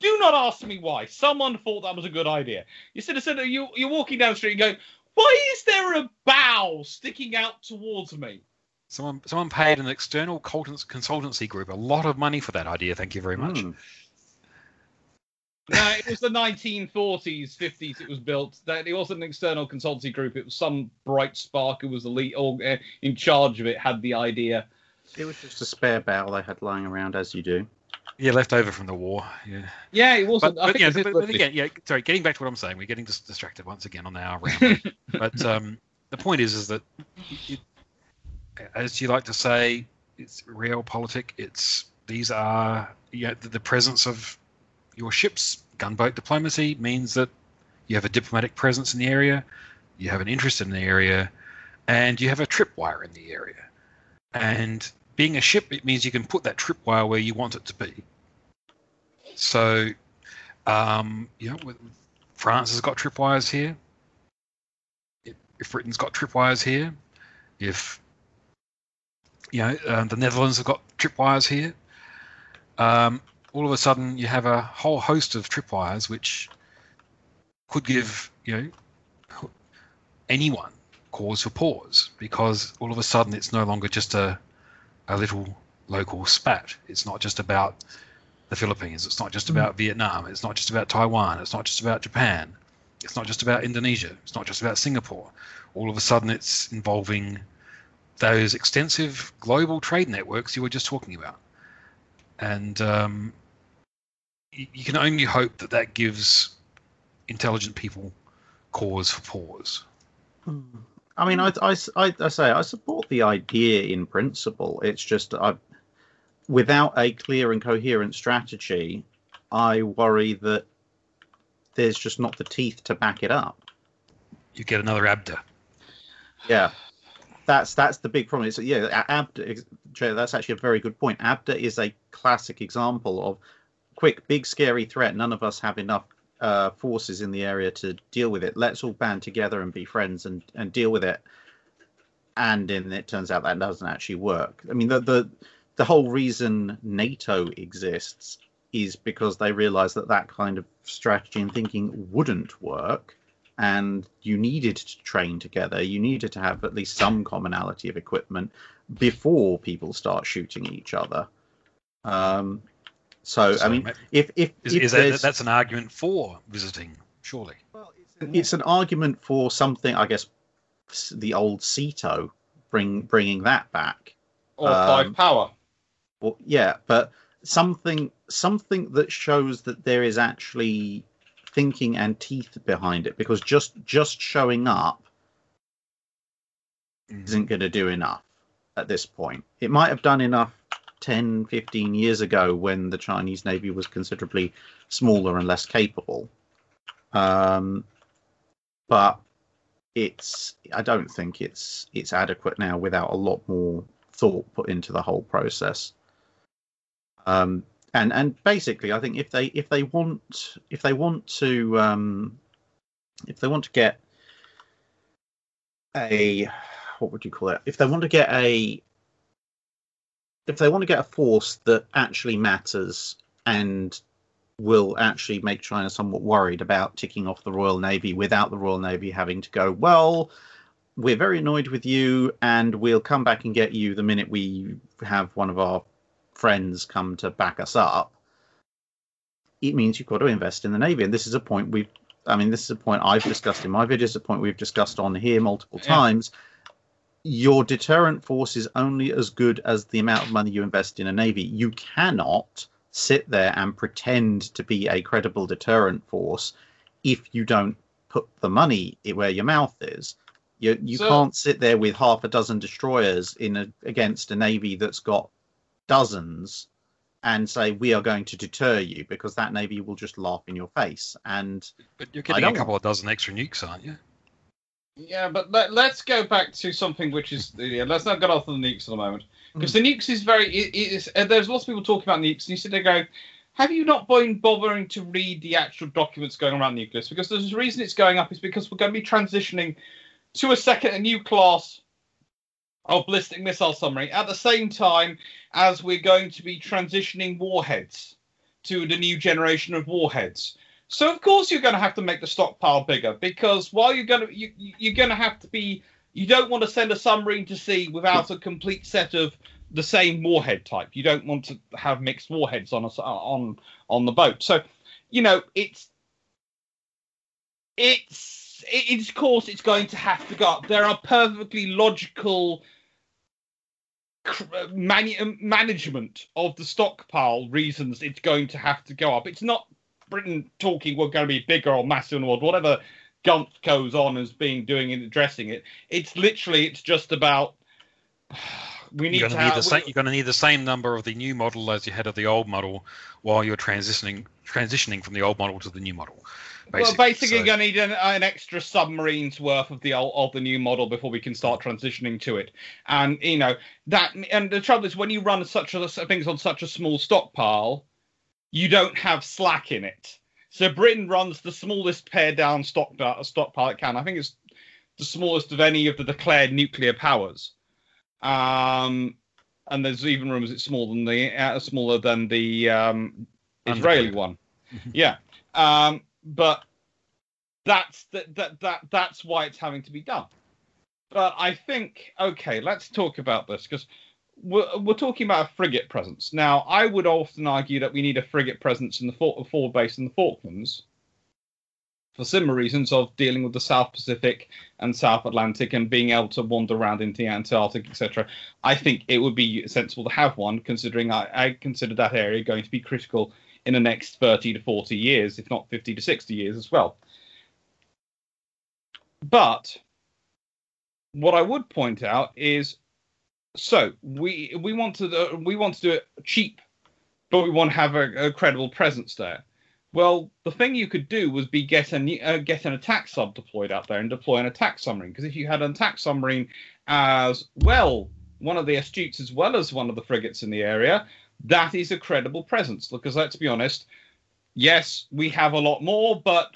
Do not ask me why. Someone thought that was a good idea. You said, said you, you're walking down the street and going, why is there a bow sticking out towards me? Someone, someone paid an external consultancy group a lot of money for that idea. Thank you very much. Mm. No, it was the 1940s, 50s. It was built. That it wasn't an external consultancy group. It was some bright spark who was the lead or uh, in charge of it. Had the idea. It was just a spare barrel they had lying around, as you do. Yeah, left over from the war. Yeah. Yeah, it wasn't. But, but, yeah, but, but again, yeah. Sorry, getting back to what I'm saying, we're getting distracted once again on our round. but um, the point is, is that, it, as you like to say, it's realpolitik. It's these are you know, the, the presence of your ship's gunboat diplomacy means that you have a diplomatic presence in the area, you have an interest in the area, and you have a tripwire in the area. And being a ship, it means you can put that tripwire where you want it to be. So, um, you know, France has got tripwires here. If Britain's got tripwires here, if you know uh, the Netherlands have got tripwires here, um, all of a sudden you have a whole host of tripwires which could give you know anyone cause for pause because all of a sudden it's no longer just a a little local spat. It's not just about the Philippines. It's not just hmm. about Vietnam. It's not just about Taiwan. It's not just about Japan. It's not just about Indonesia. It's not just about Singapore. All of a sudden, it's involving those extensive global trade networks you were just talking about. And um, you, you can only hope that that gives intelligent people cause for pause. I mean, I, I, I, I say I support the idea in principle. It's just I, without a clear and coherent strategy, I worry that there's just not the teeth to back it up. You get another ABDA. Yeah, that's that's the big problem. It's yeah, ABDA. That's actually a very good point. ABDA is a classic example of quick, big, scary threat. None of us have enough uh, forces in the area to deal with it. Let's all band together and be friends and and deal with it. And then it turns out that doesn't actually work. I mean, the the the whole reason NATO exists is because they realized that that kind of strategy and thinking wouldn't work and you needed to train together you needed to have at least some commonality of equipment before people start shooting each other um, so, i mean if if, Is, if is that, that's an argument for visiting, surely? Well, it's an argument for something i guess the old SEATO bring bringing that back Or Um, five power. well, yeah, but something something that shows that there is actually thinking and teeth behind it because just just showing up Mhm. isn't going to do enough at this point. It might have done enough 10, 15 years ago when the Chinese Navy was considerably smaller and less capable. Um, but it's I don't think it's it's adequate now without a lot more thought put into the whole process. Um, and and basically, I think if they if they want if they want to um, if they want to get a what would you call it? If they want to get a if they want to get a force that actually matters and will actually make China somewhat worried about ticking off the Royal Navy without the Royal Navy having to go, well, we're very annoyed with you and we'll come back and get you the minute we have one of our friends come to back us up. It means you've got to invest in the Navy. And this is a point we've, I mean, this is a point I've discussed in my videos, a point we've discussed on here multiple Yeah. times. Your deterrent force is only as good as the amount of money you invest in a Navy. You cannot sit there and pretend to be a credible deterrent force if you don't put the money where your mouth is. You you So- can't sit there with half a dozen destroyers in a, against a navy that's got dozens and say we are going to deter you because that navy will just laugh in your face. And But you're getting a couple of dozen extra nukes, aren't you? Yeah, but let, let's go back to something which is yeah. Let's not get off on the nukes at the moment because the nukes is very. It, it is, uh, there's lots of people talking about nukes, and you sit there going, "Have you not been bothering to read the actual documents going around nucleus?" Because there's a reason it's going up is because we're going to be transitioning to a second, a new class of ballistic missile submarine at the same time as we're going to be transitioning warheads to the new generation of warheads. So of course you're going to have to make the stockpile bigger because while you're going to you, you- you're going to have to be you don't want to send a submarine to sea without a complete set of the same warhead type. You don't want to have mixed warheads on a, s- on on the boat. So you know it's it's it's of course it's going to have to go up. There are perfectly logical management of the stockpile reasons it's going to have to go up. It's not Britain talking we're going to be bigger or massive in the world, whatever Gumpf goes on as being doing and addressing it. It's literally it's just about We need You're to going to need have, the same. You're going to need the same number of the new model as you had of the old model, while you're transitioning transitioning from the old model to the new model. well, basically, So- going to need an, an extra submarine's worth of the old, of the new model before we can start transitioning to it. And you know that, and the trouble is when you run such a things on such a small stockpile, you don't have slack in it. So Britain runs the smallest pared down stockpile, stockpile it can. I think it's the smallest of any of the declared nuclear powers. Um, and there's even rumors it's smaller than the uh, smaller than the um, Israeli one. Yeah, um, but that's that, that that that's why it's having to be done. But I think okay, let's talk about this because we're, we're talking about a frigate presence. Now, I would often argue that we need a frigate presence in the for- forward base in the Falklands for similar reasons of dealing with the South Pacific and South Atlantic and being able to wander around into the Antarctic, etc. I think it would be sensible to have one, considering I, I consider that area going to be critical in the next 30 to 40 years, if not 50 to 60 years as well. But what I would point out is so we we want to uh, we want to do it cheap, but we want to have a, a credible presence there. Well, the thing you could do was be get an uh, get an attack sub deployed out there and deploy an attack submarine. Because if you had an attack submarine as well, one of the astutes as well as one of the frigates in the area, that is a credible presence. Because let's be honest, yes, we have a lot more, but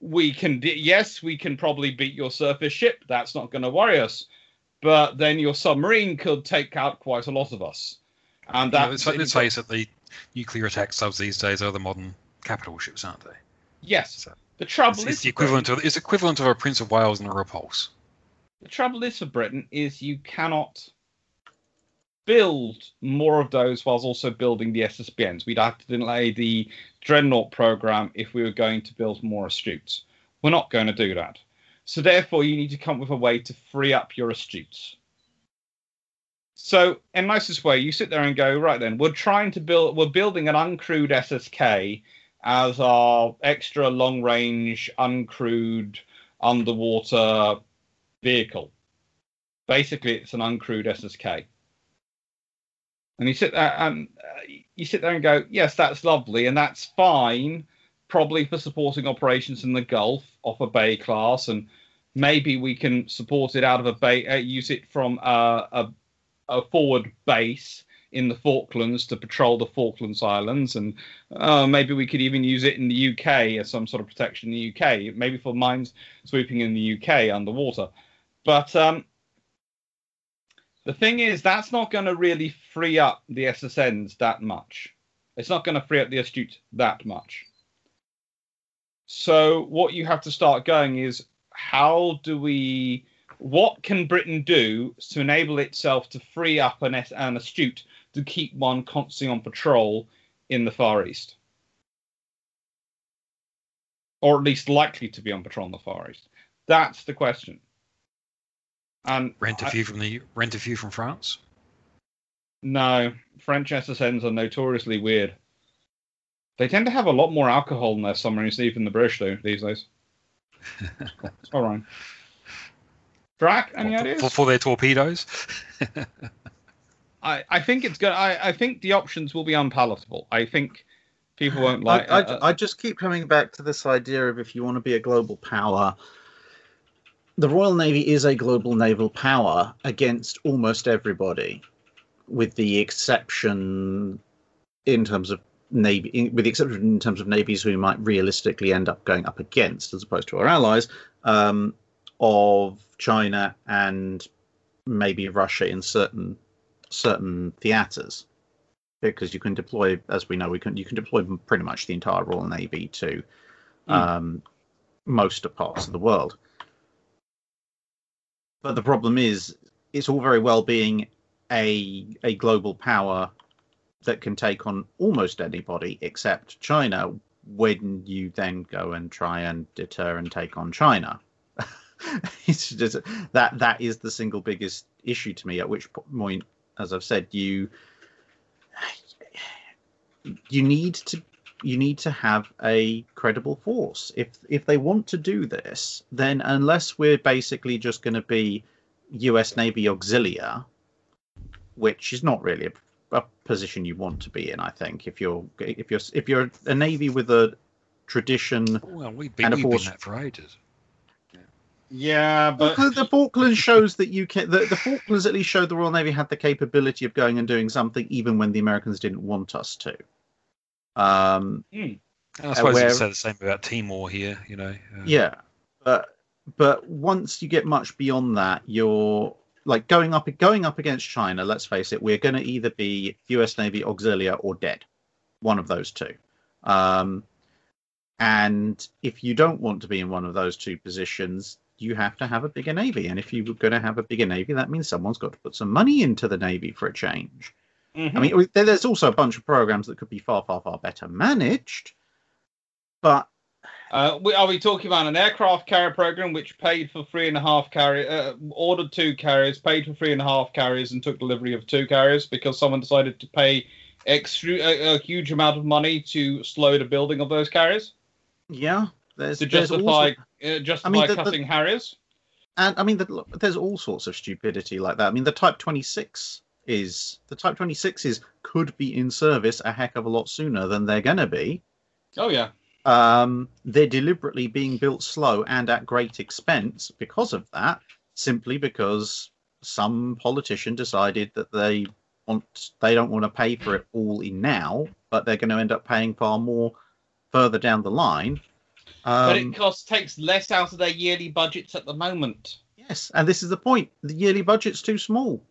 we can yes, we can probably beat your surface ship. That's not going to worry us. But then your submarine could take out quite a lot of us. And know, that's let's, let's face it, the nuclear attack subs these days are the modern capital ships, aren't they? yes. So The trouble it's, is it's the equivalent of it's equivalent of a Prince of Wales and a Repulse. The trouble is for Britain is you cannot build more of those whilst also building the SSBNs. We'd have to delay the Dreadnought program if we were going to build more astutes. We're not going to do that. So therefore, you need to come up with a way to free up your astutes. So, in nicest way, you sit there and go, right then, we're trying to build, we're building an uncrewed SSK as our extra long range, uncrewed underwater vehicle. Basically, it's an uncrewed SSK. And you sit there and uh, you sit there and go, yes, that's lovely, and that's fine, probably for supporting operations in the Gulf off a Bay class, and maybe we can support it out of a bay, uh, use it from uh, a a forward base in the Falklands to patrol the Falklands Islands, and uh, maybe we could even use it in the UK as some sort of protection in the UK, maybe for mines sweeping in the UK underwater. But um, the thing is, that's not going to really free up the SSNs that much. It's not going to free up the astute that much. So what you have to start going is how do we what can Britain do to enable itself to free up an, an astute to keep one constantly on patrol in the Far East? Or at least likely to be on patrol in the Far East? That's the question. And Rent a few from the rent a few from France. no, French SSNs are notoriously weird. They tend to have a lot more alcohol in their submarines than even the British do these days. All right. Drac, any for, ideas? for, for their torpedoes. I, I think it's good. I, I think the options will be unpalatable. I think people won't like. I, I, uh, I just keep coming back to this idea of if you want to be a global power, the Royal Navy is a global naval power against almost everybody, with the exception in terms of navy, in, with the exception in terms of navies who we might realistically end up going up against, as opposed to our allies, um, of China and maybe Russia in certain certain theaters because you can deploy, as we know, we can you can deploy pretty much the entire Royal Navy to Mm. um, most of parts of the world. But the problem is, it's all very well being a a global power that can take on almost anybody except China. When you then go and try and deter and take on China, it's just that that is the single biggest issue to me. At which point, as I've said, you you need to you need to have a credible force. If if they want to do this, then unless we're basically just going to be U.S. Navy auxilia, which is not really a, a position you want to be in. I think if you're if you're if you're a navy with a tradition, Well, we've been, And we've been that for ages. Yeah, but the, the Falklands shows that you can. The, the Falklands at least showed the Royal Navy had the capability of going and doing something, even when the Americans didn't want us to. Um, And I suppose you where- could say the same about Timor here. You know. uh, Yeah, but but once you get much beyond that, you're like going up going up against China. Let's face it, we're going to either be U.S. Navy Auxilia or dead, one of those two. Um, and if you don't want to be in one of those two positions, you have to have a bigger navy. And if you're going to have a bigger navy, that means someone's got to put some money into the navy for a change. Mhm. I mean, there's also a bunch of programs that could be far, far, far better managed. But Uh, we, are we talking about an aircraft carrier program which paid for three and a half carrier, uh, ordered two carriers, paid for three and a half carriers, and took delivery of two carriers because someone decided to pay extra a, a huge amount of money to slow the building of those carriers yeah, there's to there's justify also- uh, justify I mean, the- the- cutting Harriers? and I mean, the, look, there's all sorts of stupidity like that. I mean, the Type 26 is the Type 26s could be in service a heck of a lot sooner than they're going to be. Oh yeah, Um, they're deliberately being built slow and at great expense because of that, simply because some politician decided that they want they don't want to pay for it all in now, but they're going to end up paying far more further down the line. but Um, it costs takes less out of their yearly budgets at the moment. Yes, and this is the point. The yearly budget's too small.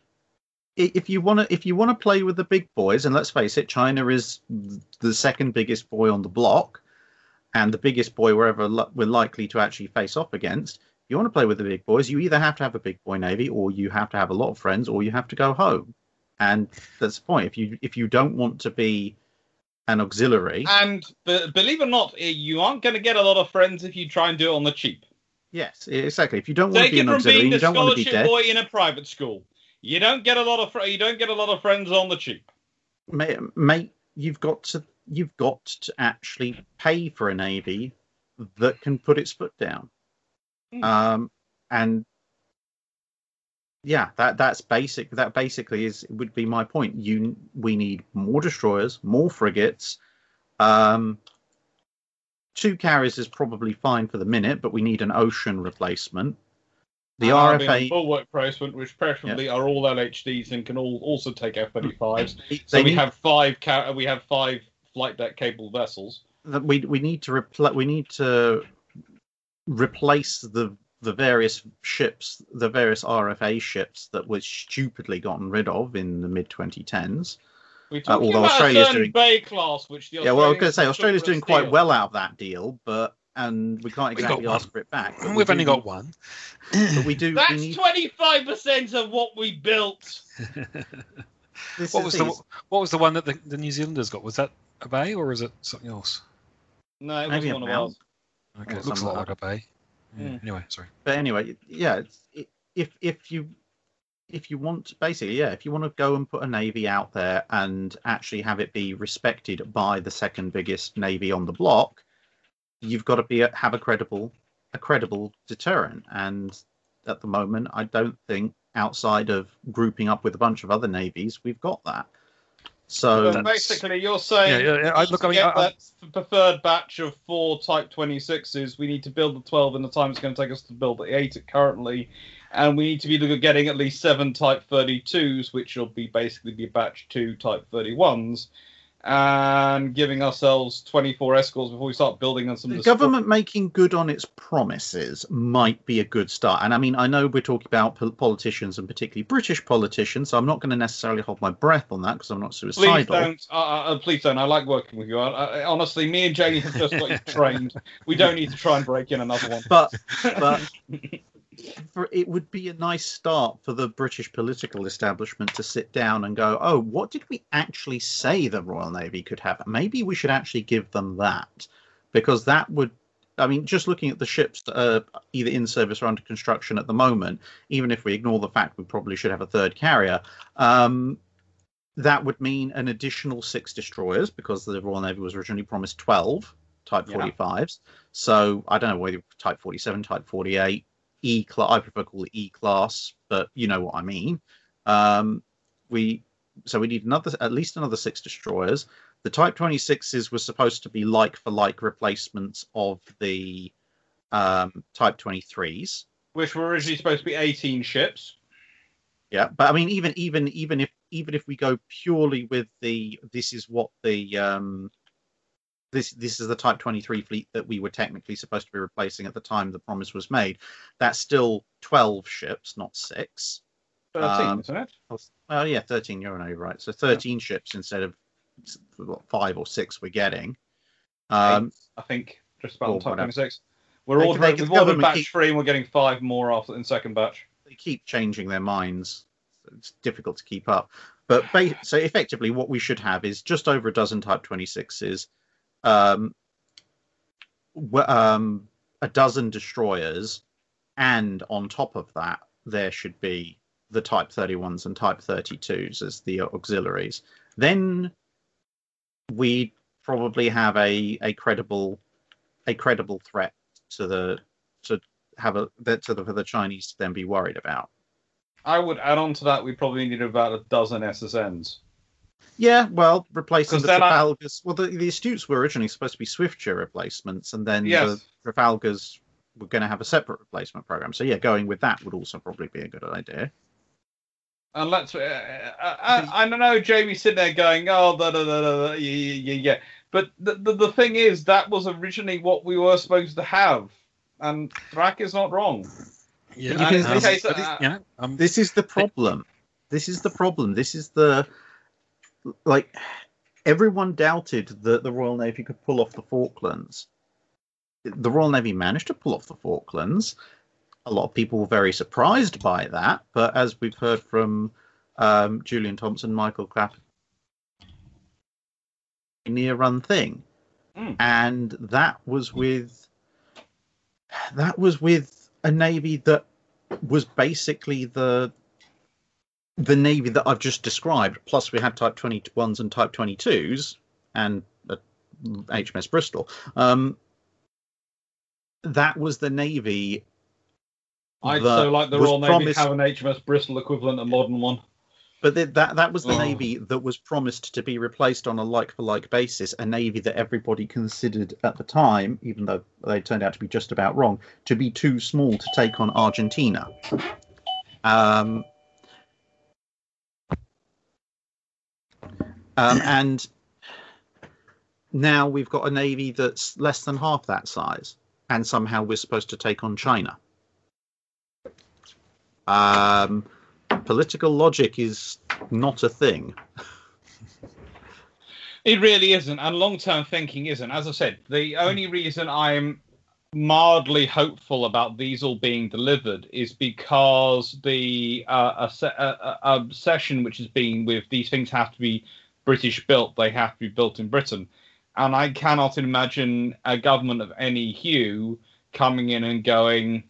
If you want to, if you want to play with the big boys, and let's face it, China is the second biggest boy on the block, and the biggest boy wherever li- we're likely to actually face off against. If you want to play with the big boys, you either have to have a big boy navy, or you have to have a lot of friends, or you have to go home. And that's the point. If you if you don't want to be an auxiliary, And be- believe it or not, eh, you aren't going to get a lot of friends if you try and do it on the cheap. yes, exactly. If you don't want to Take be an auxiliary, you don't want to be scholarship dead. boy in a private school. You don't get a lot of fr- you don't get a lot of friends on the cheap. mate, mate, you've got to you've got to actually pay for a navy that can put its foot down. Hmm. Um, and yeah, that that's basic. That basically is would be my point. You we need more destroyers, more frigates. Um, two carriers is probably fine for the minute, but we need an ocean replacement. The And I'll be on RFA, full which preferably are all LHDs and can all also take F-35s. they So we need- have five ca- we have five flight deck capable vessels. that we we need to repl- we need to replace the the various ships, the various RFA ships that were stupidly gotten rid of in the mid 2010s. We're Uh, although about Australia's doing- Bay class, which the Yeah, well, I was going to say Australia's doing steel. quite well out of that deal, but and we can't exactly one. ask for it back. but we We've do only got one. But we do. That's twenty five percent of what we built. this what is was the the what was the one that the, the New Zealanders got? Was that a bay or is it something else? No, it maybe wasn't a one of ours. Okay, Or it looks a lot like like a bay. Yeah, Mm. Anyway, sorry. but anyway, yeah, it's, if if you if you want basically, yeah, if you want to go and put a navy out there and actually have it be respected by the second biggest navy on the block, you've got to be a, have a credible a credible deterrent. And at the moment, I don't think outside of grouping up with a bunch of other navies, we've got that. So So basically, you're saying Yeah, yeah, yeah, I- look, I mean, get I- I- that f- preferred batch of four Type 26s, we need to build the 12 in the time it's going to take us to build the 8 currently, and we need to be looking at getting at least seven Type 32s, which will be basically be batch two Type 31s, and giving ourselves 24 escorts before we start building on some the the government making good on its promises might be a good start. And I mean, I know we're talking about pol- politicians and particularly British politicians, so I'm not going to necessarily hold my breath on that because I'm not suicidal Please don't. Uh, uh, please don't. I like working with you. Uh, uh, honestly, me and jamie have just got you trained. We don't need to try and break in another one. But but for, it would be a nice start for the British political establishment to sit down and go, oh, what did we actually say the Royal Navy could have? Maybe we should actually give them that because that would. I mean, just looking at the ships that are either in service or under construction at the moment, even if we ignore the fact we probably should have a third carrier, um, that would mean an additional six destroyers because the Royal Navy was originally promised 12 Type Yeah. 45s. So I don't know whether Type 47, Type 48, E class. I prefer to call it E class, but you know what I mean. Um, we so we need another at least another six destroyers. The Type 26s were supposed to be like for like replacements of the um, Type 23s. Which were originally supposed to be 18 ships. Yeah, but I mean, even even even if even if we go purely with the this is what the um, this this is the Type 23 fleet that we were technically supposed to be replacing at the time the promise was made. That's still 12 ships, not six. 13, Um, isn't it? Oh yeah, 13. You're no, right. So 13 ships instead of what, five or six we're getting. Um, Eight, I think, just about top whatever. 26. We're They all can- they we've ordered batch keep- three and we're getting five more after in second batch. they keep changing their minds. It's difficult to keep up. But ba- so effectively, what we should have is just over a dozen Type 26s, um, um, a dozen destroyers, and on top of that, there should be the Type 31s and Type 32s as the auxiliaries. Then we probably have a, a credible a credible threat to the to have a that to the for the Chinese to then be worried about. I would add on to that, we probably need about a dozen SSNs. Yeah, well, replacing the then I- Well, the, the Astutes were originally supposed to be Swiftsure replacements, and then Yes. the Trafalgars were going to have a separate replacement program. So yeah, going with that would also probably be a good idea. And let's. Uh, I, I, I don't know, Jamie's sitting there going, oh, da, da, da, da, da, yeah, yeah, yeah. But the, the, the thing is, that was originally what we were supposed to have. And Drac is not wrong. Yeah, You And can- in um, this case, uh, you know, um, This is the problem. This is the problem. This is the like everyone doubted that the Royal Navy could pull off the Falklands. The Royal Navy managed to pull off the Falklands. A lot of people were very surprised by that, but as we've heard from um, Julian Thompson, Michael Clapp, near run thing, Mm. and that was with that was with a navy that was basically the the navy that I've just described. Plus, we had Type 21s and Type 22s, and uh, HMS Bristol. Um, that was the navy. I'd so like the Royal Navy promised- have an HMS Bristol equivalent, a modern one. But th- that that was the Oh. navy that was promised to be replaced on a like for like basis. A navy that everybody considered at the time, even though they turned out to be just about wrong, to be too small to take on Argentina. Um, um, and now we've got a navy that's less than half that size, and somehow we're supposed to take on China. Um, political logic is not a thing. It really isn't, and long-term thinking isn't. As I said, the only reason I'm mildly hopeful about these all being delivered is because the uh, obsession which has been with these things have to be British built, they have to be built in Britain, and I cannot imagine a government of any hue coming in and going,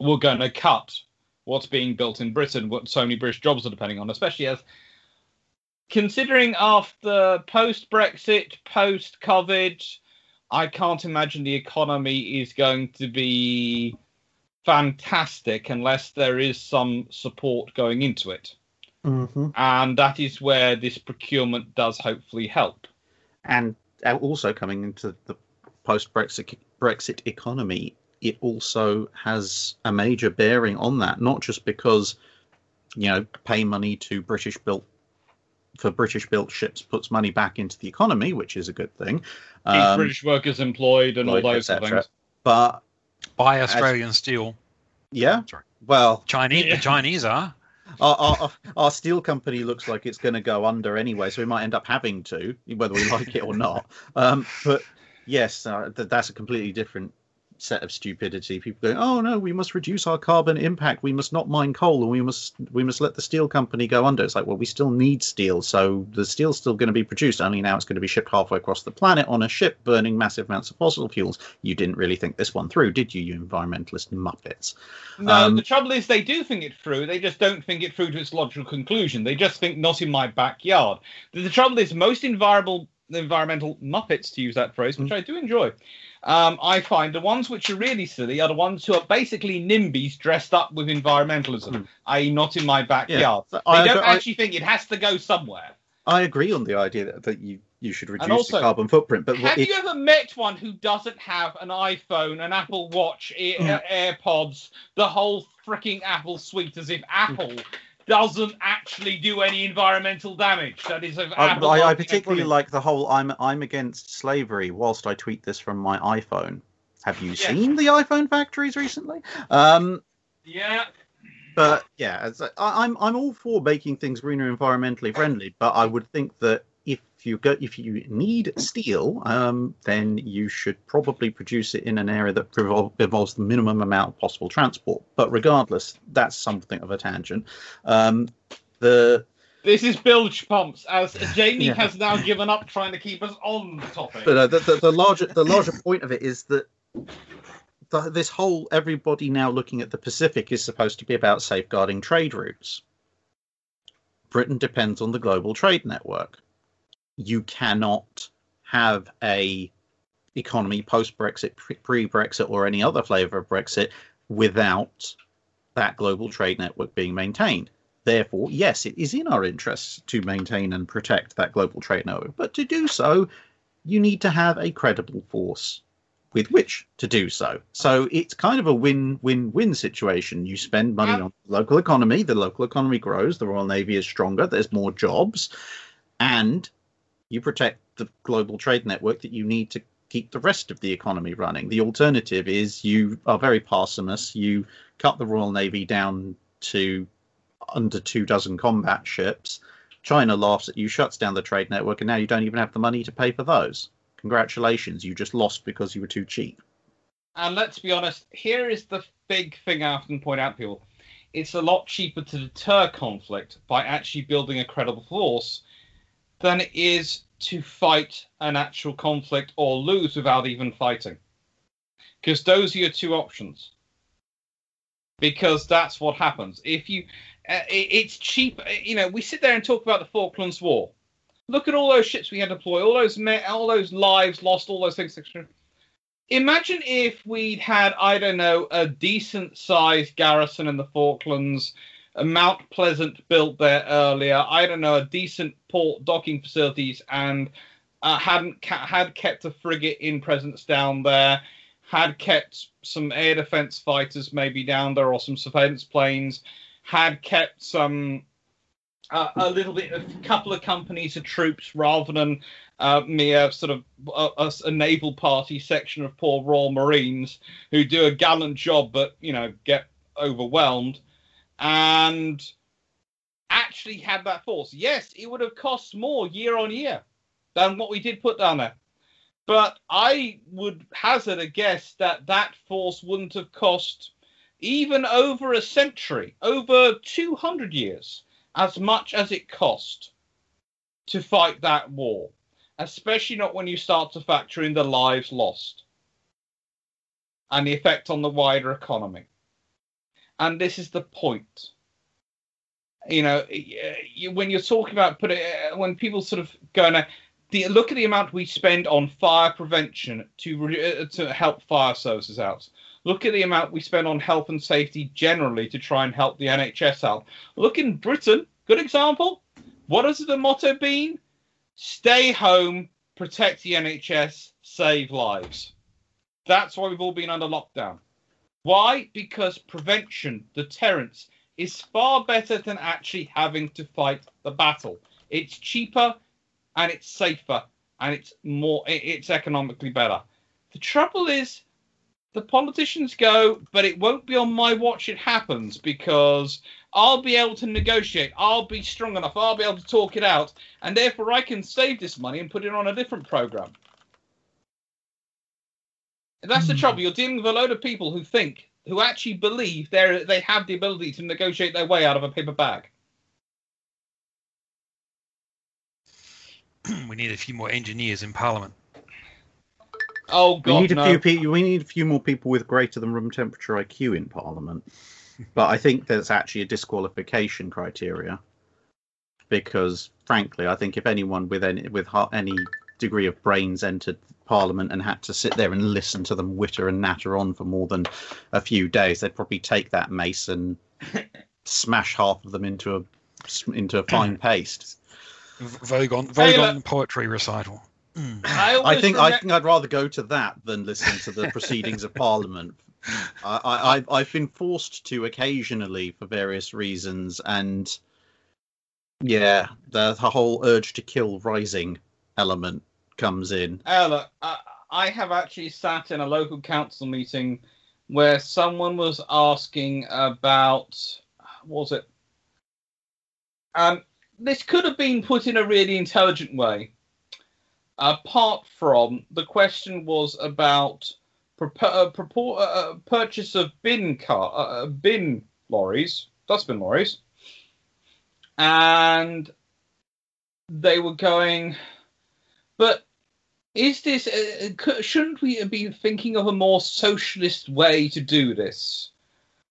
"We're going to cut what's being built in Britain, what so many British jobs are depending on," especially as considering after post Brexit, post COVID, I can't imagine the economy is going to be fantastic unless there is some support going into it. Mm-hmm. And that is where this procurement does hopefully help. And uh, also coming into the post Brexit Brexit economy, it also has a major bearing on that. Not just because you know pay money to British built for British built ships puts money back into the economy, which is a good thing. Um, British workers employed and all those sort of etc. things. But buy Australian steel. yeah, Sorry. well, Chinese, Yeah. the Chinese are. Our, our, our steel company looks like it's going to go under anyway, so we might end up having to, whether we like it or not. Um, but yes, uh, th- that's a completely different set of stupidity. People going, "Oh no, we must reduce our carbon impact. We must not mine coal, and we must we must let the steel company go under." It's like, well, we still need steel, so the steel's still going to be produced. Only now it's going to be shipped halfway across the planet on a ship, burning massive amounts of fossil fuels. You didn't really think this one through, did you, you environmentalist muppets? No, Um, the trouble is they do think it through. They just don't think it through to its logical conclusion. They just think not in my backyard. The, the trouble is most environmental environmental muppets, to use that phrase, which I do enjoy. Um, I find the ones which are really silly are the ones who are basically NIMBYs dressed up with environmentalism, Mm. i.e., not in my backyard. They I- don't I- actually think it has to go somewhere. I agree on the idea that, that you, you should reduce also, the carbon footprint, but Have it, you ever met one who doesn't have an iPhone, an Apple Watch, Air- Mm. AirPods, the whole freaking Apple suite, as if Apple doesn't actually do any environmental damage? That is, I, I, I particularly like the whole "I'm I'm against slavery" whilst I tweet this from my iPhone. Have you Yeah. seen the iPhone factories recently? Um, Yeah, but yeah, as I, I'm I'm all for making things greener, environmentally friendly. But I would think that if you go if you need steel, um, then you should probably produce it in an area that involves the minimum amount of possible transport. But regardless, that's something of a tangent. Um, the this is bilge pumps, as Jamie Yeah. has now given up trying to keep us on the topic. but uh, the, the, the larger the larger point of it is that the, this whole everybody now looking at the Pacific is supposed to be about safeguarding trade routes. Britain depends on the global trade network. You cannot have a economy post Brexit, pre Brexit, or any other flavour of Brexit without that global trade network being maintained. Therefore, yes, it is in our interests to maintain and protect that global trade network. But to do so, you need to have a credible force with which to do so. So it's kind of a win-win-win situation. You spend money on the local economy, the local economy grows, the Royal Navy is stronger, there's more jobs, and you protect the global trade network that you need to keep the rest of the economy running. The alternative is you are very parsimonious, you cut the Royal Navy down to under two dozen combat ships. China laughs at you, shuts down the trade network, and now you don't even have the money to pay for those. Congratulations, you just lost because you were too cheap. And let's be honest, here is the big thing I often point out to people. It's a lot cheaper to deter conflict by actually building a credible force than it is to fight an actual conflict or lose without even fighting. Because those are your two options. Because that's what happens. If you, uh, it, it's cheap. You know, we sit there and talk about the Falklands War. Look at all those ships we had to deploy, all those men, all those lives lost, all those things. Imagine if we'd had, I don't know, a decent sized garrison in the Falklands, Mount Pleasant built there earlier, I don't know, a decent port docking facilities, and uh, hadn't ca- had kept a frigate in presence down there, had kept some air defense fighters maybe down there, or some surveillance planes, had kept some uh, a little bit, a couple of companies of troops rather than uh, mere sort of a, a, a naval party section of poor Royal Marines who do a gallant job, but you know get overwhelmed, and actually had that force. Yes, it would have cost more year on year than what we did put down there, but I would hazard a guess that that force wouldn't have cost even over a century, over two hundred years as much as it cost to fight that war, especially not when you start to factor in the lives lost and the effect on the wider economy. And this is the point. You know, you, when you're talking about put it, when people sort of go now, the look at the amount we spend on fire prevention to uh, to help fire services out. Look at the amount we spend on health and safety generally to try and help the NHS out. Look in Britain, good example. What has the motto been? Stay home, protect the NHS, save lives. That's why we've all been under lockdown. Why? Because prevention, deterrence, is far better than actually having to fight the battle. It's cheaper and it's safer and it's more it's economically better. The trouble is the politicians go, but it won't be on my watch it happens because I'll be able to negotiate. I'll be strong enough. I'll be able to talk it out. And therefore, I can save this money and put it on a different program. And that's the hmm. trouble. You're dealing with a load of people who think, who actually believe they they have the ability to negotiate their way out of a paper bag. we need a few more engineers in Parliament. Oh God, We God, need a no. few people. We need a few more people with greater than room temperature IQ in Parliament. but I think there's actually a disqualification criteria because, frankly, I think if anyone with any with any degree of brains entered Parliament and had to sit there and listen to them witter and natter on for more than a few days, they'd probably take that mace and smash half of them into a into a fine paste. Vogon, Hey, Vogon look- poetry recital. Mm. I, I always think I think I'd rather go to that than listen to the proceedings of Parliament. I, I, I've I've been forced to occasionally for various reasons, and yeah, the, the whole urge to kill rising element comes in. Oh, look, I, I have actually sat in a local council meeting where someone was asking about was it? Um, this could have been put in a really intelligent way. Apart from the question was about uh, uh, uh, purchase of bin car uh, uh, bin lorries, dustbin lorries, and they were going, but is this uh, shouldn't we be thinking of a more socialist way to do this?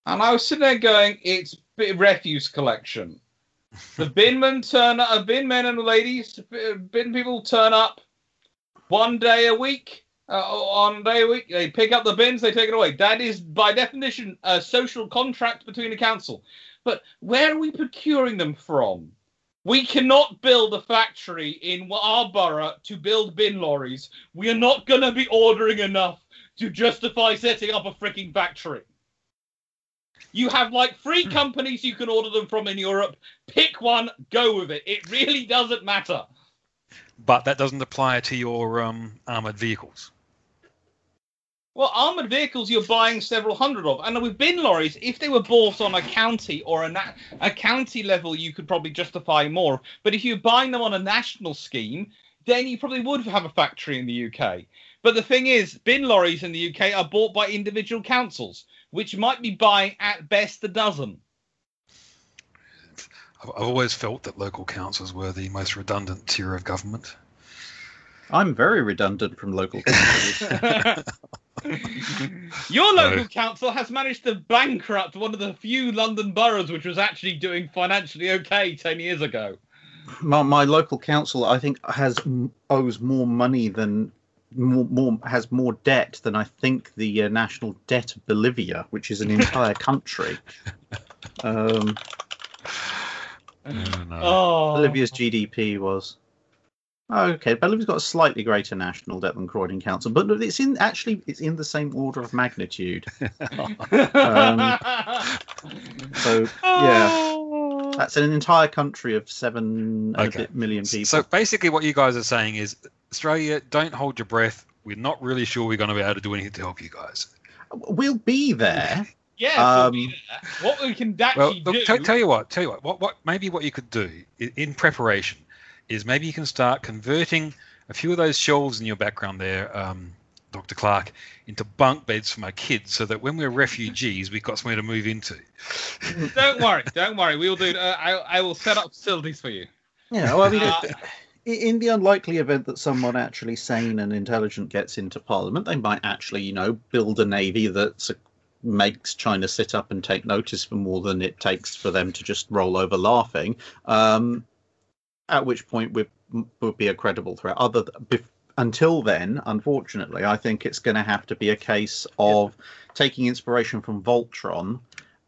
And i was sitting there going it's refuse collection. The bin men turn up bin men and ladies bin people turn up one day a week uh, on day a week they pick up the bins they take it away. That is by definition a social contract between the council. But where are we procuring them from we cannot build a factory in our borough to build bin lorries. We are not going to be ordering enough to justify setting up a freaking factory. You have like three companies you can order them from in Europe. Pick one, go with it. It really doesn't matter. But that doesn't apply to your um, armored vehicles. Well, armored vehicles you're buying several hundred of, and with bin lorries, if they were bought on a county or a na- a county level, you could probably justify more. But if you're buying them on a national scheme, then you probably would have a factory in the UK. But the thing is, bin lorries in the UK are bought by individual councils, which might be buying at best a dozen. I've, I've always felt that local councils were the most redundant tier of government. I'm very redundant from local councils. Your No. local council has managed to bankrupt one of the few London boroughs which was actually doing financially okay 10 years ago. my, my local council, I think, has owes more money than more, more has more debt than I think the uh, national debt of Bolivia, which is an entire country. Um, Oh, no. Oh, Bolivia's GDP was. Oh, okay, Bolivia's got a slightly greater national debt than Croydon Council, but it's in actually it's in the same order of magnitude. Um, So yeah, that's an entire country of seven and a Okay. bit million people. So basically, what you guys are saying is, Australia, don't hold your breath. We're not really sure we're going to be able to do anything to help you guys. we'll be there. yeah, um, we- what we can Well, actually look, do. tell, tell you what, tell you what, what, what, maybe what you could do i- in preparation is maybe you can start converting a few of those shelves in your background there, um, Dr. Clarke, into bunk beds for my kids, so that when we're refugees, we've got somewhere to move into. don't worry, don't worry. We will do. Uh, I, I will set up facilities for you. Yeah, well, I mean, Uh, in the unlikely event that someone actually sane and intelligent gets into Parliament, they might actually, you know, build a navy that makes China sit up and take notice for more than it takes for them to just roll over laughing. Um, at which point we would be a credible threat. Other th- until then, unfortunately, I think it's going to have to be a case of taking inspiration from Voltron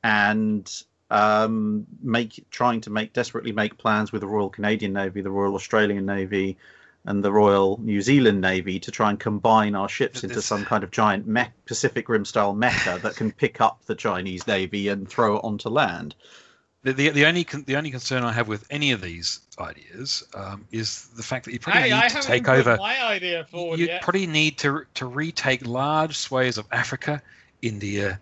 and um, make trying to make desperately make plans with the Royal Canadian Navy, the Royal Australian Navy, and the Royal New Zealand Navy to try and combine our ships into some kind of giant mech, Pacific Rim style mecha that can pick up the Chinese Navy and throw it onto land. The, the, the only con- the only concern I have with any of these ideas um, is the fact that you probably Hey, need I to take put over. my idea forward You yet. probably need to to retake large swathes of Africa, India,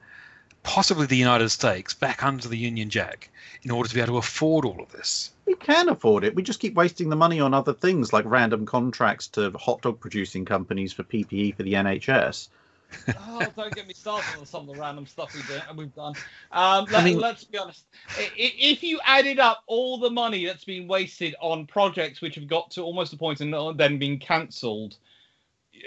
possibly the United States back under the Union Jack in order to be able to afford all of this. We can afford it. We just keep wasting the money on other things like random contracts to hot dog producing companies for PPE for the NHS. Oh, don't get me started on some of the random stuff we do, we've done. Um, I let, mean- let's be honest. I- i- If you added up all the money that's been wasted on projects which have got to almost the point and then been cancelled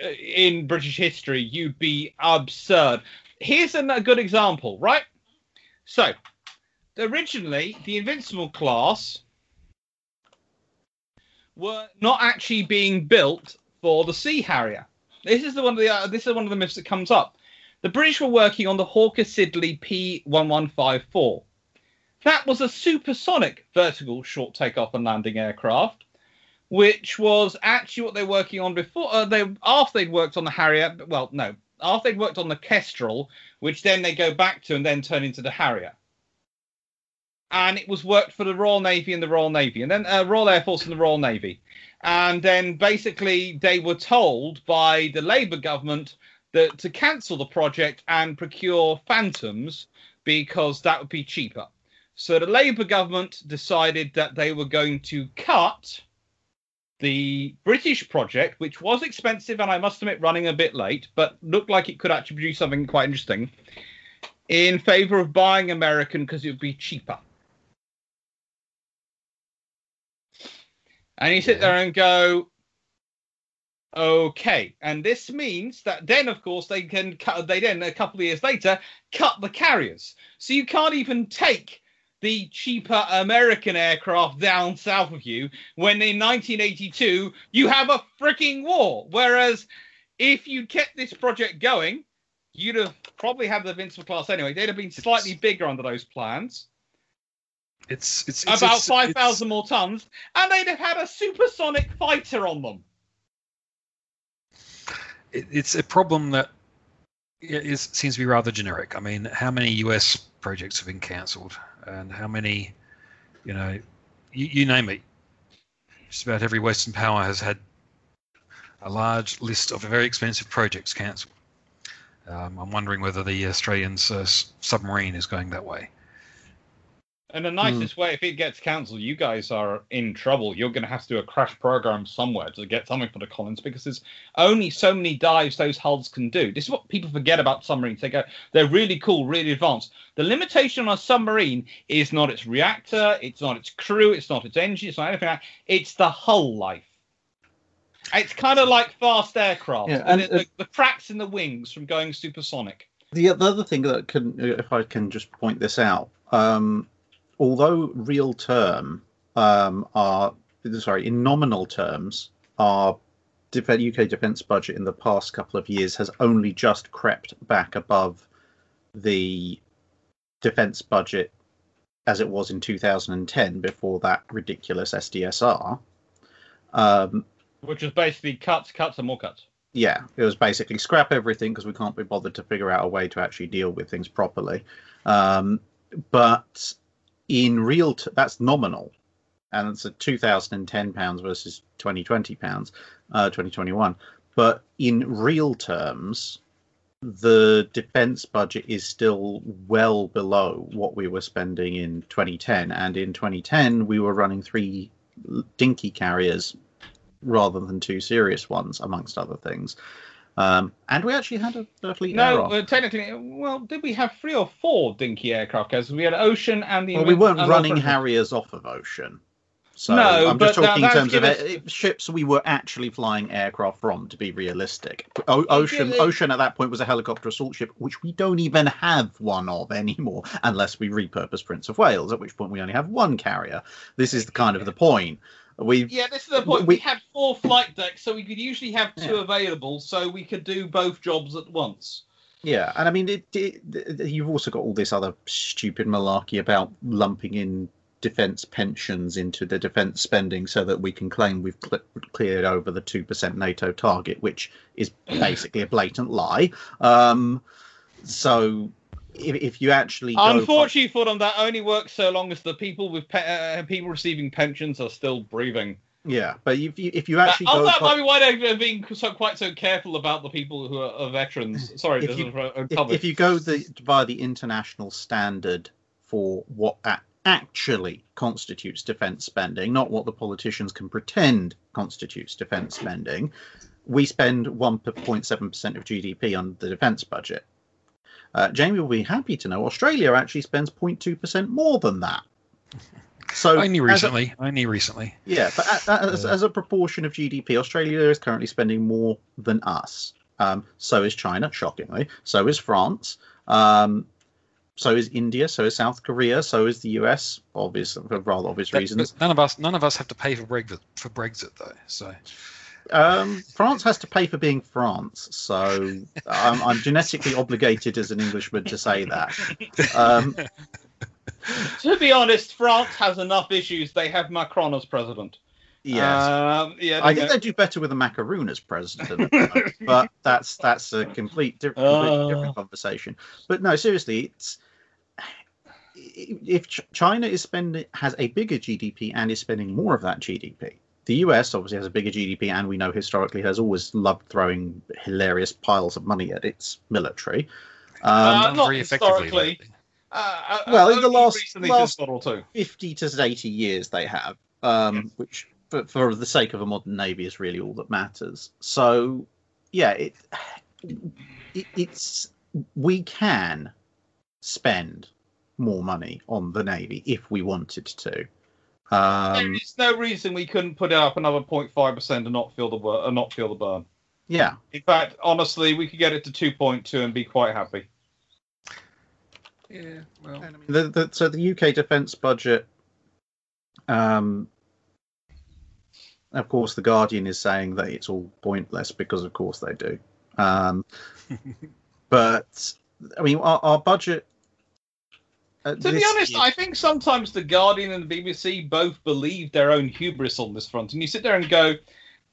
uh, in British history, you'd be absurd. Here's a good example, right? So, originally, the Invincible class were not actually being built for the Sea Harrier. This is the one of the uh, this is one of the myths that comes up. The British were working on the Hawker Siddeley P1154. That was a supersonic vertical short takeoff and landing aircraft, which was actually what they were working on before. Uh, they after they'd worked on the Harrier. Well, no, after they'd worked on the Kestrel, which then they go back to and then turn into the Harrier. And it was worked for the Royal Navy and the Royal Navy, and then uh, Royal Air Force and the Royal Navy. And then basically they were told by the Labour government that to cancel the project and procure Phantoms because that would be cheaper. So the Labour government decided that they were going to cut the British project, which was expensive and I must admit running a bit late, but looked like it could actually produce something quite interesting, in favour of buying American because it would be cheaper. And you sit there and go, okay. And this means that then, of course, they can cut, they then, a couple of years later, cut the carriers. So you can't even take the cheaper American aircraft down south of you when in 1982 you have a freaking war. Whereas if you'd kept this project going, you'd have probably had the Invincible class anyway. They'd have been slightly bigger under those plans It's it's, it's about it's- five it's- more tons, and they'd have had a supersonic fighter on them. it- it's a problem that seems to be rather generic. I mean, how many US projects have been cancelled, and how many, you know, you, you name it. Just about every Western power has had a large list of very expensive projects cancelled. Um, I'm wondering whether the Australian uh, submarine is going that way. And the nicest way, if it gets cancelled, you guys are in trouble. You're going to have to do a crash program somewhere to get something for the Collins because there's only so many dives those hulls can do. This is what people forget about submarines. They go, they're really cool, really advanced. The limitation on a submarine is not its reactor, it's not its crew, it's not its engine, it's not anything like that. It's the hull life. It's kind of like fast aircraft. Yeah, and and, the, the cracks in the wings from going supersonic. The, the other thing that can, if I can just point this out, um, although real term um, are sorry in nominal terms, our def- UK defence budget in the past couple of years has only just crept back above the defence budget as it was in 2010 before that ridiculous SDSR. Um, Which is basically cuts, cuts, and more cuts. yeah, it was basically scrap everything because we can't be bothered to figure out a way to actually deal with things properly. Um, but in real, t- that's nominal, and it's a 2010 pounds versus 2020 pounds, uh, 2021. But in real terms, the defense budget is still well below what we were spending in 2010, and in 2010 we were running three dinky carriers rather than two serious ones, amongst other things. Um, and we actually had a, fleet No, uh, technically, well, did we have three or four dinky aircraft carriers? We had Ocean and the. Well, we weren't running Harriers off of Ocean. So No, I'm just talking in terms of uh, ships we were actually flying aircraft from, to be realistic. O- Ocean, it- Ocean at that point was a helicopter assault ship, which we don't even have one of anymore, unless we repurpose Prince of Wales, at which point we only have one carrier. This is the kind of the point. We Yeah, this is the point. We- We, had four flight decks, so we could usually have two Yeah. available, so we could do both jobs at once. Yeah, and I mean, it, it, you've also got all this other stupid malarkey about lumping in defence pensions into the defence spending so that we can claim we've cl- cleared over the 2% NATO target, which is basically a blatant lie. Um, so if, if you actually. Unfortunately for them, that only works so long as the people with pe- uh, people receiving pensions are still breathing. yeah, but if you, if you actually oh, go. that might be why they're being so quite so careful about the people who are, are veterans. Sorry, If you- is a, a if, if you go the via the international standard for what a- actually constitutes defence spending, not what the politicians can pretend constitutes defence spending, we spend 1.7% of GDP on the defence budget. Uh, Jamie will be happy to know Australia actually spends 0.2% more than that. So Only as a- recently. Only recently. yeah, but as, as a proportion of GDP, Australia is currently spending more than us. Um, so is China, shockingly. So is France. Um, so is India. So is South Korea. So is the US, obvious for rather obvious That- reasons. none of us, none of us have to pay for Brexit for Brexit though. So Um, France has to pay for being France, so I'm, I'm genetically obligated as an Englishman to say that. Um, to be honest, France has enough issues. They have Macron as president. yes, Um, yeah. I think go- they do better with a macaroon as president, at the moment, but that's that's a complete di- Uh. different conversation. But no, seriously, it's if China is spending has a bigger GDP and is spending more of that GDP. The US obviously has a bigger GDP, and we know historically has always loved throwing hilarious piles of money at its military. Um, Uh, not very historically. Uh, uh, Well, in the last- last- since Two. 50 to 80 years they have, um, which for, for the sake of a modern navy is really all that matters. So, yeah, it, it it's we can spend more money on the navy if we wanted to. There Um, is no reason we couldn't put it up another 0.5 percent and not feel the bur- uh, not feel the burn. yeah, In fact, honestly, we could get it to 2.2 and be quite happy. Yeah, well, I mean, the, the, so the UK defence budget, um, of course, the Guardian is saying that it's all pointless because, of course, they do. Um, but I mean, our, our budget. To be honest, year- I think sometimes the Guardian and the BBC both believe their own hubris on this front, and you sit there and go,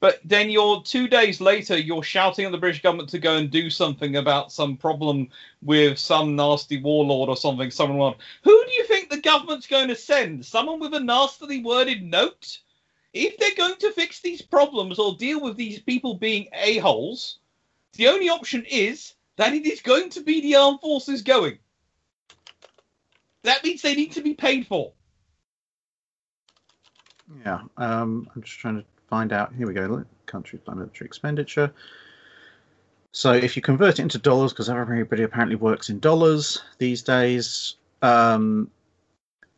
but then you're two days later, you're shouting at the British government to go and do something about some problem with some nasty warlord or something. Someone, who do you think the government's going to send? Someone with a nastily worded note? If they're going to fix these problems or deal with these people being a holes, the only option is that it is going to be the armed forces going. That means they need to be paid for. Yeah, um, I'm just trying to find out. Here we go. by military expenditure. So if you convert it into dollars, because everybody apparently works in dollars these days. Um,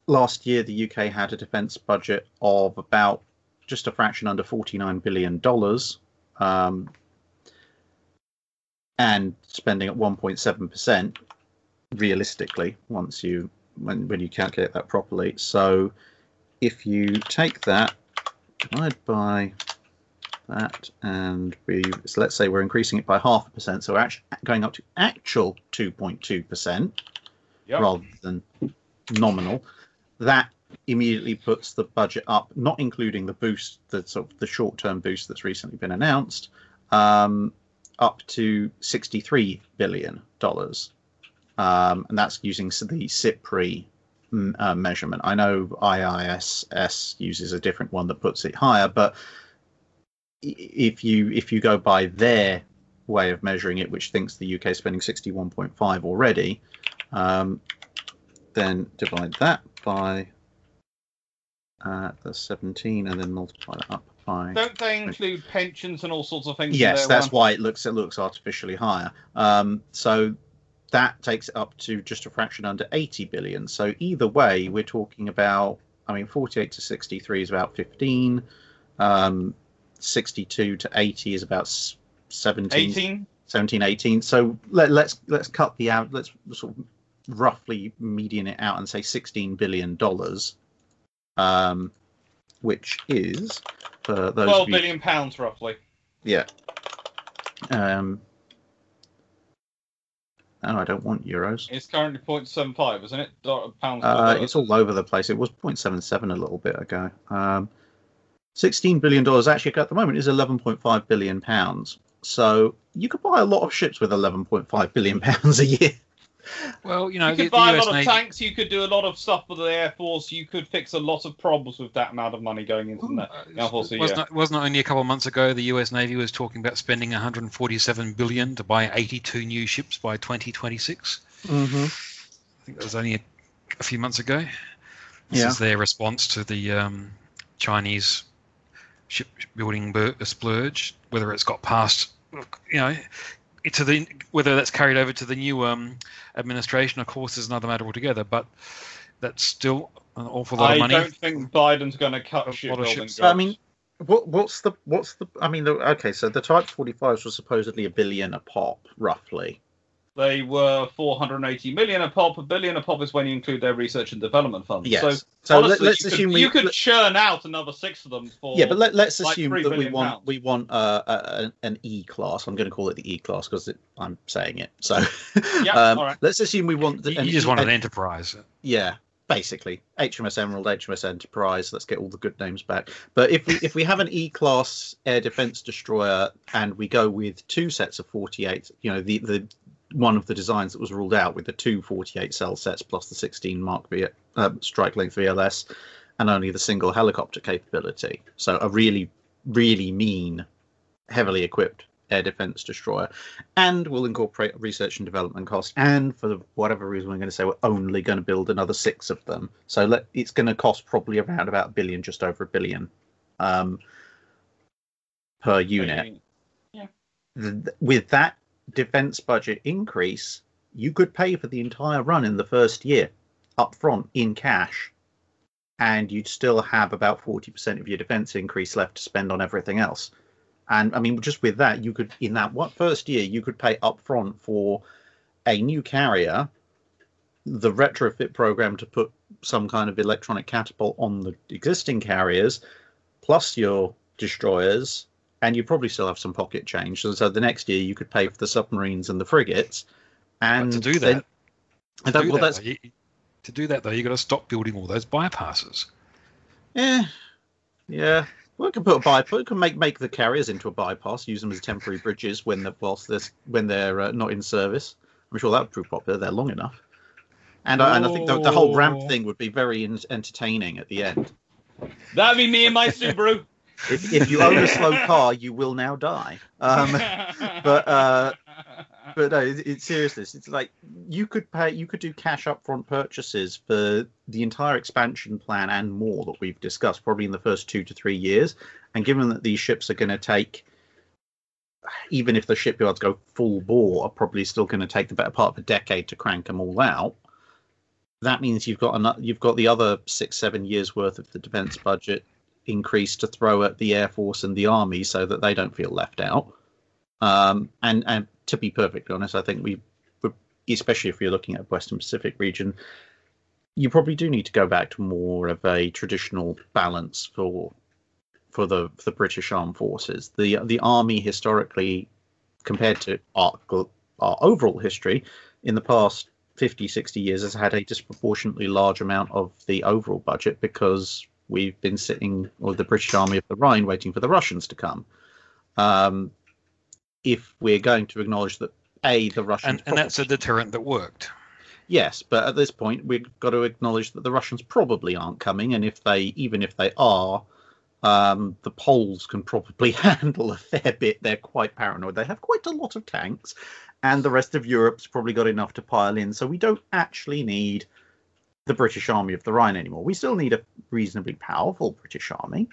last year, the UK had a defence budget of about just a fraction under 49 billion dollars, um, and spending at 1.7 percent. Realistically, once you when when you calculate that properly, so if you take that, divide by that, and we so let's say we're increasing it by half a percent, so we're actually going up to actual 2.2 percent Yep. rather than nominal. That immediately puts the budget up, not including the boost, the sort of the short-term boost that's recently been announced, um, up to 63 billion dollars, um, and that's using the SIPRI uh, measurement. I know IISS uses a different one that puts it higher, but if you if you go by their way of measuring it, which thinks the UK is spending 61.5 already, um, then divide that by uh, the 17, and then multiply that up by. Don't they include pensions and all sorts of things? Yes, that's Juan? why it looks it looks artificially higher. Um, so that takes it up to just a fraction under 80 billion. So either way, we're talking about. I mean, 48 to 63 is about 15. Um, 62 to 80 is about s- 17, 18. 17, 18. So let, let's let's cut the out. Let's sort of roughly median it out and say 16 billion dollars, um, which is for those 12 of you, billion pounds, roughly. yeah. Um. Oh, I don't want euros. It's currently 0.75, isn't it? Pounds. Uh, it's all over the place. It was 0.77 a little bit ago. Um, 16 billion dollars actually at the moment is 11.5 billion pounds. So you could buy a lot of ships with 11.5 billion pounds a year. Well, you know, you could the buy a US lot of tanks. You could do a lot of stuff for the Air Force. You could fix a lot of problems with that amount of money going into that. Uh, Air Force a wasn't, wasn't it only a couple of months ago the U.S. Navy was talking about spending 147 billion to buy 82 new ships by 2026? Mm-hmm. I think that was only a, a few months ago. This Yeah. is their response to the um, Chinese shipbuilding bur- splurge. Whether it's got past, you know, to the whether that's carried over to the new um, administration, of course, is another matter altogether. But that's still an awful lot I of money. I don't think Biden's going to cut A lot of shipbuilding. ships. So, I mean, what what's the what's the? I mean, the, okay, so the Type 45s were supposedly a billion a pop, roughly. They were 480 million a pop. A billion a pop is when you include their research and development funds. Yes. So, So, let, honestly, let's you assume could, we you could let- churn out another six of them for. yeah, but let, let's like assume that we want pounds. we want uh, a, a, an E class. I'm going to call it the E class because I'm saying it. So Yeah, um, all right. let's assume we want the, You, an you just want an an- enterprise. Yeah, basically HMS Emerald, HMS Enterprise. Let's get all the good names back. But if we if we have an E class air defense destroyer and we go with two sets of 48, you know the the one of the designs that was ruled out with the two 48 cell sets plus the 16 Mark V uh, strike length VLS and only the single helicopter capability. So a really really mean, heavily equipped air defense destroyer and we'll incorporate research and development costs. And for whatever reason, we're going to say we're only going to build another six of them. So let, it's going to cost probably around about a billion, just over a billion um, per unit. Th- With that defense budget increase, you could pay for the entire run in the first year up front in cash. And you'd still have about 40% of your defense increase left to spend on everything else. And I mean, just with that, you could in that what first year you could pay up front for a new carrier, the retrofit program to put some kind of electronic catapult on the existing carriers, plus your destroyers, and you probably still have some pocket change. So, so the next year you could pay for the submarines and the frigates. And But to do that, and to that- do well, that, that's though, you, to do that though, you got to stop building all those bypasses. Yeah, yeah. We can put a bypass. We can make make the carriers into a bypass. Use them as temporary bridges when the whilst they're when they're uh, not in service. I'm sure that would prove popular. They're long enough. And I, and I think the, the whole ramp thing would be very en- entertaining at the end. That'd be me and my Subaru. If, if you own a slow car, you will now die. Um, but, uh, but no, it, it's seriousness. It's like you could pay, you could do cash upfront purchases for the entire expansion plan and more that we've discussed, probably in the first two to three years. And given that these ships are going to take, even if the shipyards go full bore, are probably still going to take the better part of a decade to crank them all out. That means you've got another, you've got the other six, seven years worth of the defense budget increase to throw at the air force and the army so that they don't feel left out. Um, and and to be perfectly honest, I think we, especially if you're looking at Western Pacific region, you probably do need to go back to more of a traditional balance for for the for the British Armed Forces. The the army historically, compared to our our overall history, in the past 50, 60 years, has had a disproportionately large amount of the overall budget because we've been sitting with the British Army of the Rhine waiting for the Russians to come. Um, if we're going to acknowledge that a the Russians And, and that's a deterrent that worked. Yes, but at this point, we've got to acknowledge that the Russians probably aren't coming, and if they, even if they are, um, the Poles can probably handle a fair bit. They're quite paranoid. They have quite a lot of tanks, and the rest of Europe's probably got enough to pile in. So we don't actually need the British Army of the Rhine anymore. We still need a reasonably powerful British army,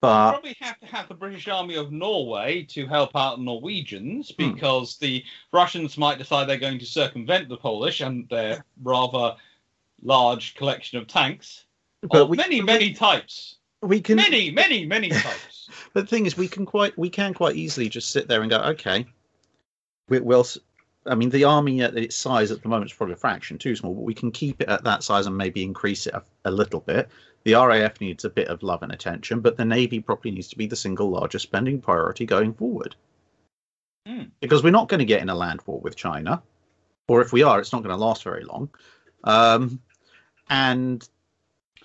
but we probably have to have the British Army of Norway to help out the Norwegians Hmm. because the Russians might decide they're going to circumvent the Polish and their rather large collection of tanks but of we, many, many types. we can Many, many, many types. But the thing is, we can quite we can quite easily just sit there and go, okay, we, we'll. I mean, the army at its size at the moment is probably a fraction too small, but we can keep it at that size and maybe increase it a, a little bit. The RAF needs a bit of love and attention, but the navy probably needs to be the single largest spending priority going forward. Hmm. Because we're not going to get in a land war with China, or if we are, it's not going to last very long. Um, and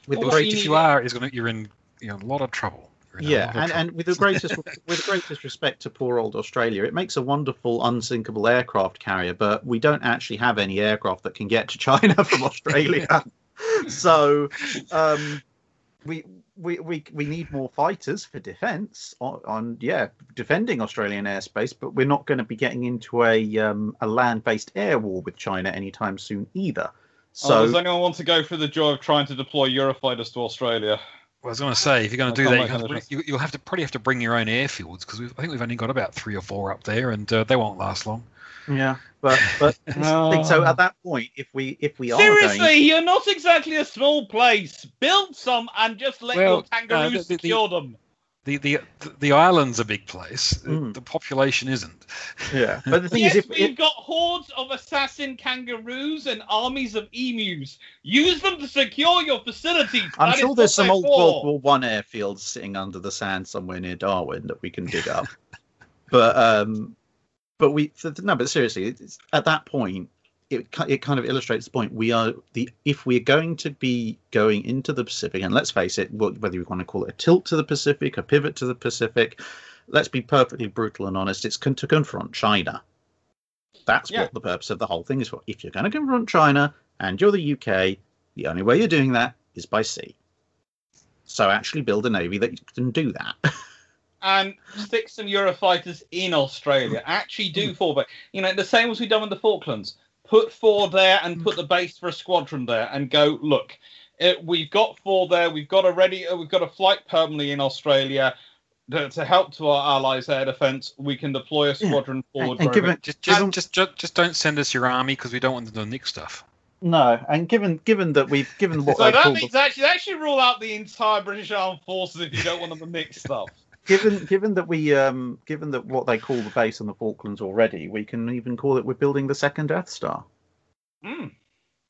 with Well, the you If you are, is going to you're in you know, a lot of trouble. You're yeah and, and with the greatest with the greatest respect to poor old australia it makes a wonderful unsinkable aircraft carrier but we don't actually have any aircraft that can get to china from australia. So um we we, we we need more fighters for defense on, on yeah defending australian airspace but we're not going to be getting into a um a land-based air war with china anytime soon either. So, so does anyone want to go through the joy of trying to deploy Eurofighters to Australia? Well, I was going to say, if you're going to do that, you back have on to, this. bring- you, you'll have to probably have to bring your own airfields because I think we've only got about three or four up there, and uh, they won't last long. yeah but but this is the thing. so at that point if we if we are Seriously, going you're not exactly a small place. Build some and just let Well, your uh, kangaroos the- the- secure them. The, the the island's a big place. Mm. The population isn't. Yeah, but the thing yes, is, if, we've if got hordes of assassin kangaroos and armies of emus. Use them to secure your facilities. I'm That sure there's some old for. World War One airfields sitting under the sand somewhere near Darwin that we can dig up. but um, but we th- no, but seriously, it's, at that point, it it kind of illustrates the point. We are the if we're going to be going into the Pacific, and let's face it, whether you want to call it a tilt to the Pacific, a pivot to the Pacific, let's be perfectly brutal and honest. It's con- to confront China. That's Yeah. what the purpose of the whole thing is for. If you're going to confront China and you're the UK, the only way you're doing that is by sea. So actually build a navy that can do that. and stick some Eurofighters in Australia. Actually, do Mm. four, but you know the same as we've done with the Falklands. Put four there and put the base for a squadron there, and go look. It, we've got four there. We've got a ready. uh, We've got a flight permanently in Australia to, to help to our allies' air defence. We can deploy a squadron forward. and wherever- given Just just given- just, just just don't send us your army because we don't want them to nick stuff. no, and given given that we've given what so they that call means the, actually they actually rule out the entire British Armed Forces if you don't want them to mix stuff. Given given that we um given that what they call the base on the Falklands already, we can even call it we're building the second Death Star. Mm.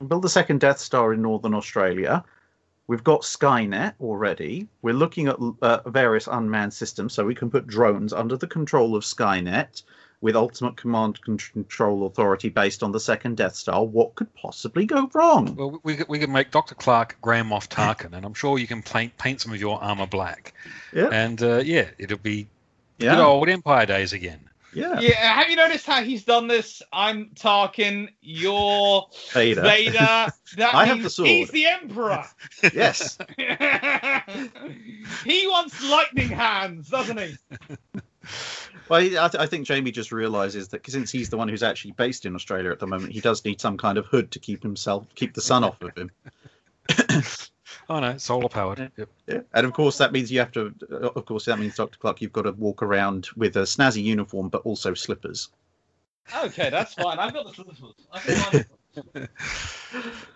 build the second Death Star in Northern Australia. We've got Skynet already. We're looking at uh, various unmanned systems, so we can put drones under the control of Skynet with ultimate command control authority based on the second Death Star. What could possibly go wrong? Well, we we can make Doctor Clarke Grand Moff Tarkin, and I'm sure you can paint paint some of your armor black. Yeah. And uh, yeah, it'll be good Yeah, old Empire days again. yeah. Yeah, have you noticed how he's done this? I'm Tarkin, you're Vader. Vader. That I have the sword. He's the Emperor. Yes. he wants lightning hands, doesn't he? Well, I, th- I think Jamie just realizes that since he's the one who's actually based in Australia at the moment, he does need some kind of hood to keep himself, keep the sun off of him. Oh no, solar powered. Yep. Yeah, and of course that means you have to. Uh, of course that means Doctor Clarke, you've got to walk around with a snazzy uniform, but also slippers. Okay, that's fine. I've got the slippers. I've got the slippers.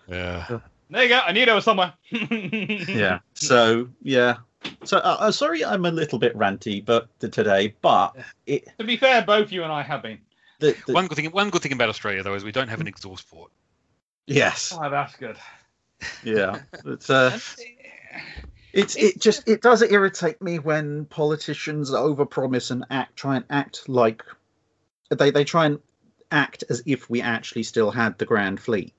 Yeah. There you go. I knew there was somewhere. Yeah. So yeah. So uh, uh, sorry, I'm a little bit ranty, but today, but it. To be fair, both you and I have been. The, the, One good thing. One good thing about Australia though is we don't have an exhaust port. yes. Oh, that's good. Yeah. It's uh. It's it just it does irritate me when politicians overpromise and act try and act like they they try and act as if we actually still had the Grand Fleet,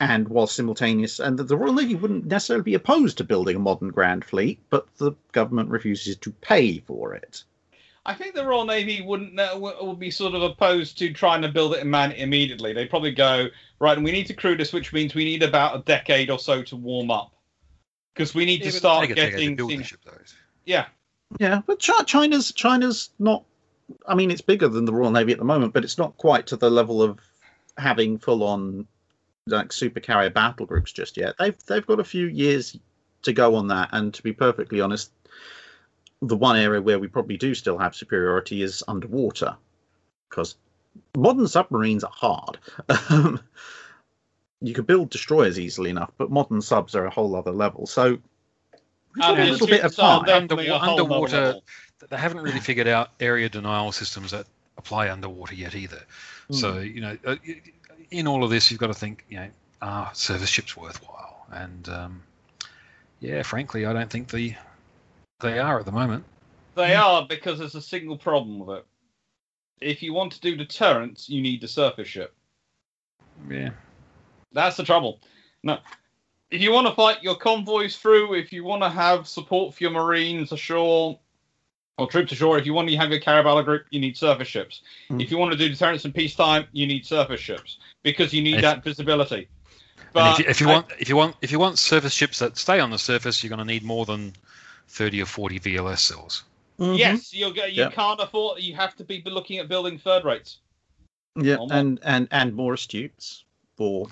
and while simultaneous and the Royal Navy wouldn't necessarily be opposed to building a modern Grand Fleet, but the government refuses to pay for it. I think the Royal Navy wouldn't uh, would be sort of opposed to trying to build it and man it immediately. They'd probably go right, and we need to crew this, which means we need about a decade or so to warm up because we need to Yeah, but start take a decade to getting build the things. ship. Yeah, Yeah, but Chi- China's China's not. I mean, it's bigger than the Royal Navy at the moment, but it's not quite to the level of having full on like super carrier battle groups just yet. They've they've got a few years to go on that, and to be perfectly honest, the one area where we probably do still have superiority is underwater, because modern submarines are hard. Um, you could build destroyers easily enough, but modern subs are a whole other level. So we've a little bit of time. definitely a Underwa- whole nother underwater- They haven't really figured out area denial systems that apply underwater yet either. So you know, uh, in all of this, you've got to think, you know, are service ships worthwhile? And um, yeah, frankly, I don't think the they are at the moment. They are because there's a single problem with it. If you want to do deterrence, you need the surface ship. Yeah. That's the trouble. No. If you want to fight your convoys through, if you want to have support for your marines ashore or troops ashore, if you want to have your carrier battle group, you need surface ships. Mm. If you want to do deterrence in peacetime, you need surface ships because you need If- that visibility. And But if you, if you I- want, if you want, if you want surface ships that stay on the surface, you're going to need more than thirty or forty VLS cells. yes, you'll get, you Yeah. can't afford. You have to be looking at building third rates. Yeah, Or and and and more astutes, or,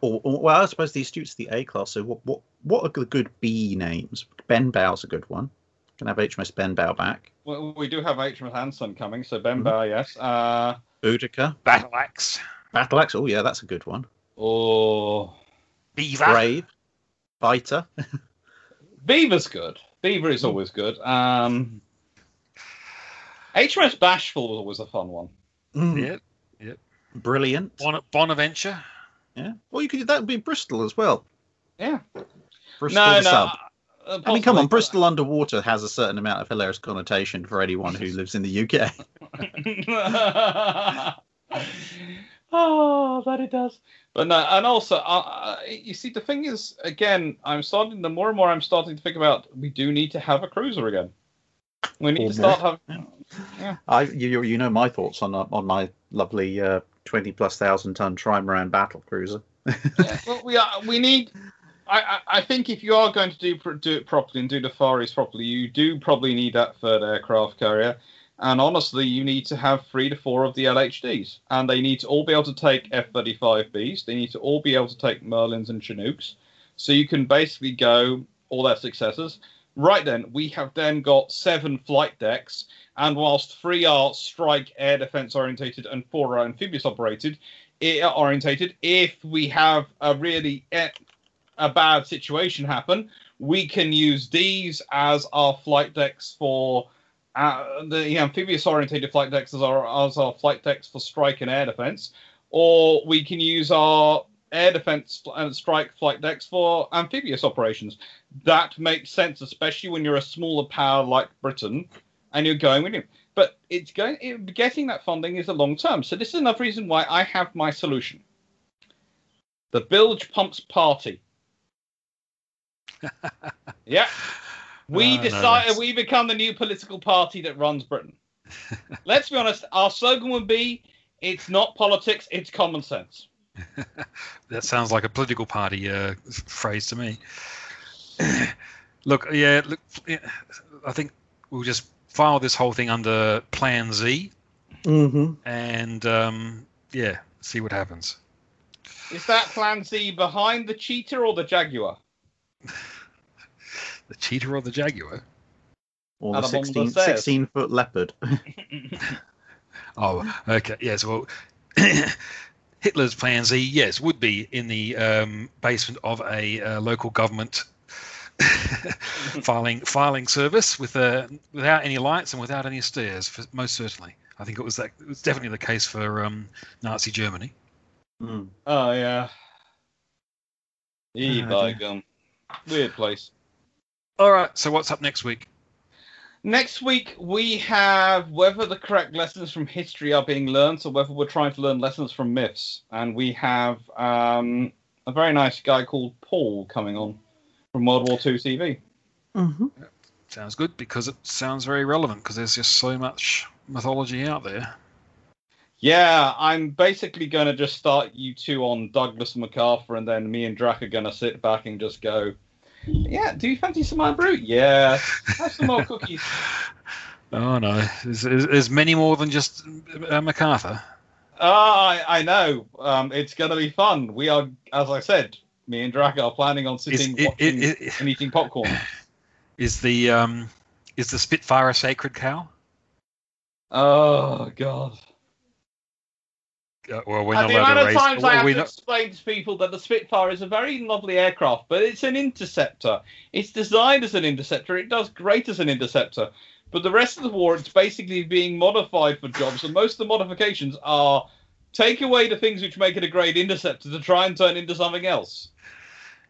or or well, I suppose the astutes the A class. So what what what are the good B names? Benbow's a good one. Can have HMS Benbow back. Well, we do have HMS Anson coming, so Mm-hmm. Bemba, yes. Uh, Boudica, Battle axe, Battle Axe. Oh yeah, that's a good one. Or beaver. Brave, Fighter. Beaver's good. Beaver is always good. Um, HMS Bashful was always a fun one. Mm, yep. Brilliant. Bon- Bonaventure. Yeah. Well, you could that would be Bristol as well. Yeah. Bristol no, the no. sub. uh, I mean, come on, Bristol underwater has a certain amount of hilarious connotation for anyone who lives in the UK. oh, that it does. But no, and also, uh, you see, the thing is, again, I'm starting. The more and more I'm starting to think about, we do need to have a cruiser again. We need to start having. I, you, you know my thoughts on uh, on my lovely uh, twenty plus thousand ton trimaran battle cruiser. yeah, well, we are. We need. I, I, I think if you are going to do do it properly and do the Far East properly, you do probably need that third aircraft carrier. And honestly, you need to have three to four of the LHDs, and they need to all be able to take F-35Bs. They need to all be able to take Merlins and Chinooks, so you can basically go all their successors. Right then, we have then got seven flight decks, and whilst three are strike air defense orientated and four are amphibious operated, air orientated, if we have a really a bad situation happen, we can use these as our flight decks for uh, the amphibious orientated flight decks as our as our flight decks for strike and air defense, or we can use our air defense and strike flight decks for amphibious operations. That makes sense, especially when you're a smaller power like Britain and you're going with it. But it's going it, getting that funding is a long term. So this is another reason why I have my solution. The Bilge Pumps Party. yeah. We Oh, no, decided that's- we become the new political party that runs Britain. Let's be honest, our slogan would be it's not politics, it's common sense. That sounds like a political party uh, phrase to me. look, yeah, look, yeah, I think we'll just file this whole thing under Plan Z, Mm-hmm. and um, yeah, see what happens. Is that plan Z behind the cheetah or the jaguar? The cheetah or the jaguar? Or the Out of all the 16, stairs. 16 foot leopard. Oh, okay. Yes. Well, Hitler's Plan Z, yes, would be in the um, basement of a uh, local government filing filing service with uh, without any lights and without any stairs. For, most certainly, I think it was that. It was definitely the case for um, Nazi Germany. Mm. Oh yeah. Ye by gum. Weird place. All right. So what's up next week? Next week we have whether the correct lessons from history are being learned or whether we're trying to learn lessons from myths. And we have um, a very nice guy called Paul coming on from World War II TV. Mm-hmm. Sounds good because it sounds very relevant because there's just so much mythology out there. Yeah, I'm basically going to just start you two on Douglas MacArthur, and then me and Drac are going to sit back and just go, Yeah, do you fancy some more brew? Yeah, have some more cookies. Oh no, there's, there's, many more than just uh, MacArthur. Ah, I, I know. Um, it's going to be fun. We are, as I said, me and Drac are planning on Is, sitting it, watching it, it, and eating popcorn. is the um, is the Spitfire a sacred cow? Oh, God. Uh, well, we're not the amount of times I have to not- explain to people that the Spitfire is a very lovely aircraft, but it's an interceptor. It's designed as an interceptor. It does great as an interceptor. But the rest of the war, it's basically being modified for jobs, and most of the modifications are take away the things which make it a great interceptor to try and turn into something else.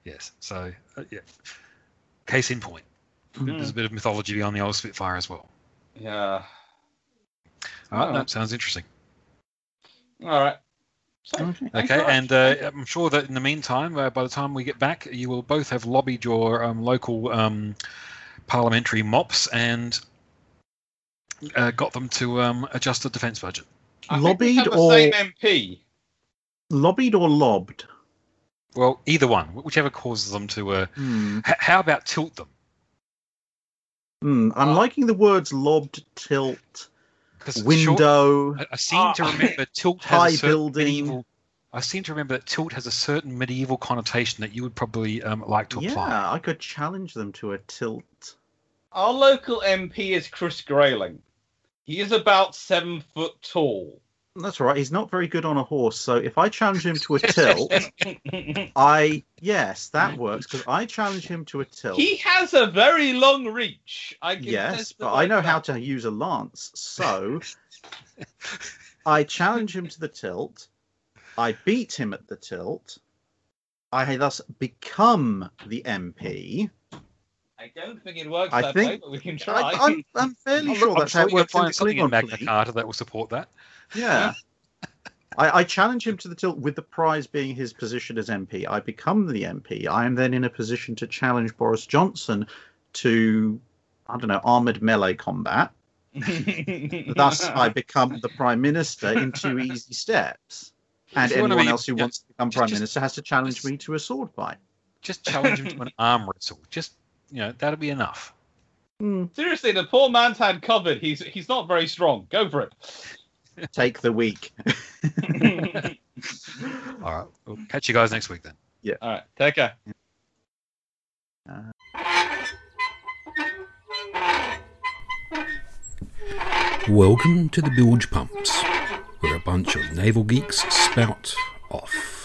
Yes. So uh, yeah. Case in point. Hmm. There's a bit of mythology behind the old Spitfire as well. Yeah. All right, Oh. that sounds interesting. All right. So, Okay. Okay, and uh, I'm sure that in the meantime, uh, by the time we get back, you will both have lobbied your um, local um, parliamentary mops and uh, got them to um, adjust the defence budget. I think we lobbied have the or- same MP. Lobbied or lobbed? Well, either one, whichever causes them to. Uh, Hmm. h- how about tilt them? Hmm. I'm Uh, liking the words lobbed, tilt, 'Cause sure- window. I, I seem to Ah. remember tilt has High a building. medieval. I seem to remember that tilt has a certain medieval connotation that you would probably um, like to apply. Yeah, I could challenge them to a tilt. Our local MP is Chris Grayling. He is about seven foot tall. That's all right. He's not very good on a horse, so if I challenge him to a tilt, I yes, that works because I challenge him to a tilt. he has a very long reach. I can Yes, but I know that. how to use a lance, so I challenge him to the tilt. I beat him at the tilt. I thus become the MP. I don't think it works I that think- way, but we can try. I, I'm, I'm fairly I'm, sure that's sure how it you'll works in find the something in Klingon Magna. Carta that will support that. Yeah. I, I challenge him to the tilt with the prize being his position as MP. I become the MP. I am then in a position to challenge Boris Johnson to, I don't know, armored melee combat. Thus, I become the Prime Minister in two easy steps. And If you wanna anyone be- else who yeah, wants to become just- Prime just- Minister has to challenge just- me to a sword fight. Just challenge him to an arm wrestle. Just you know that'll be enough. Hmm. Seriously, the poor man's had covered. He's he's not very strong. Go for it. Take the week. All right, we'll catch you guys next week then. Yeah. All right, take care. Welcome to the Bilge Pumps, where a bunch of naval geeks spout off.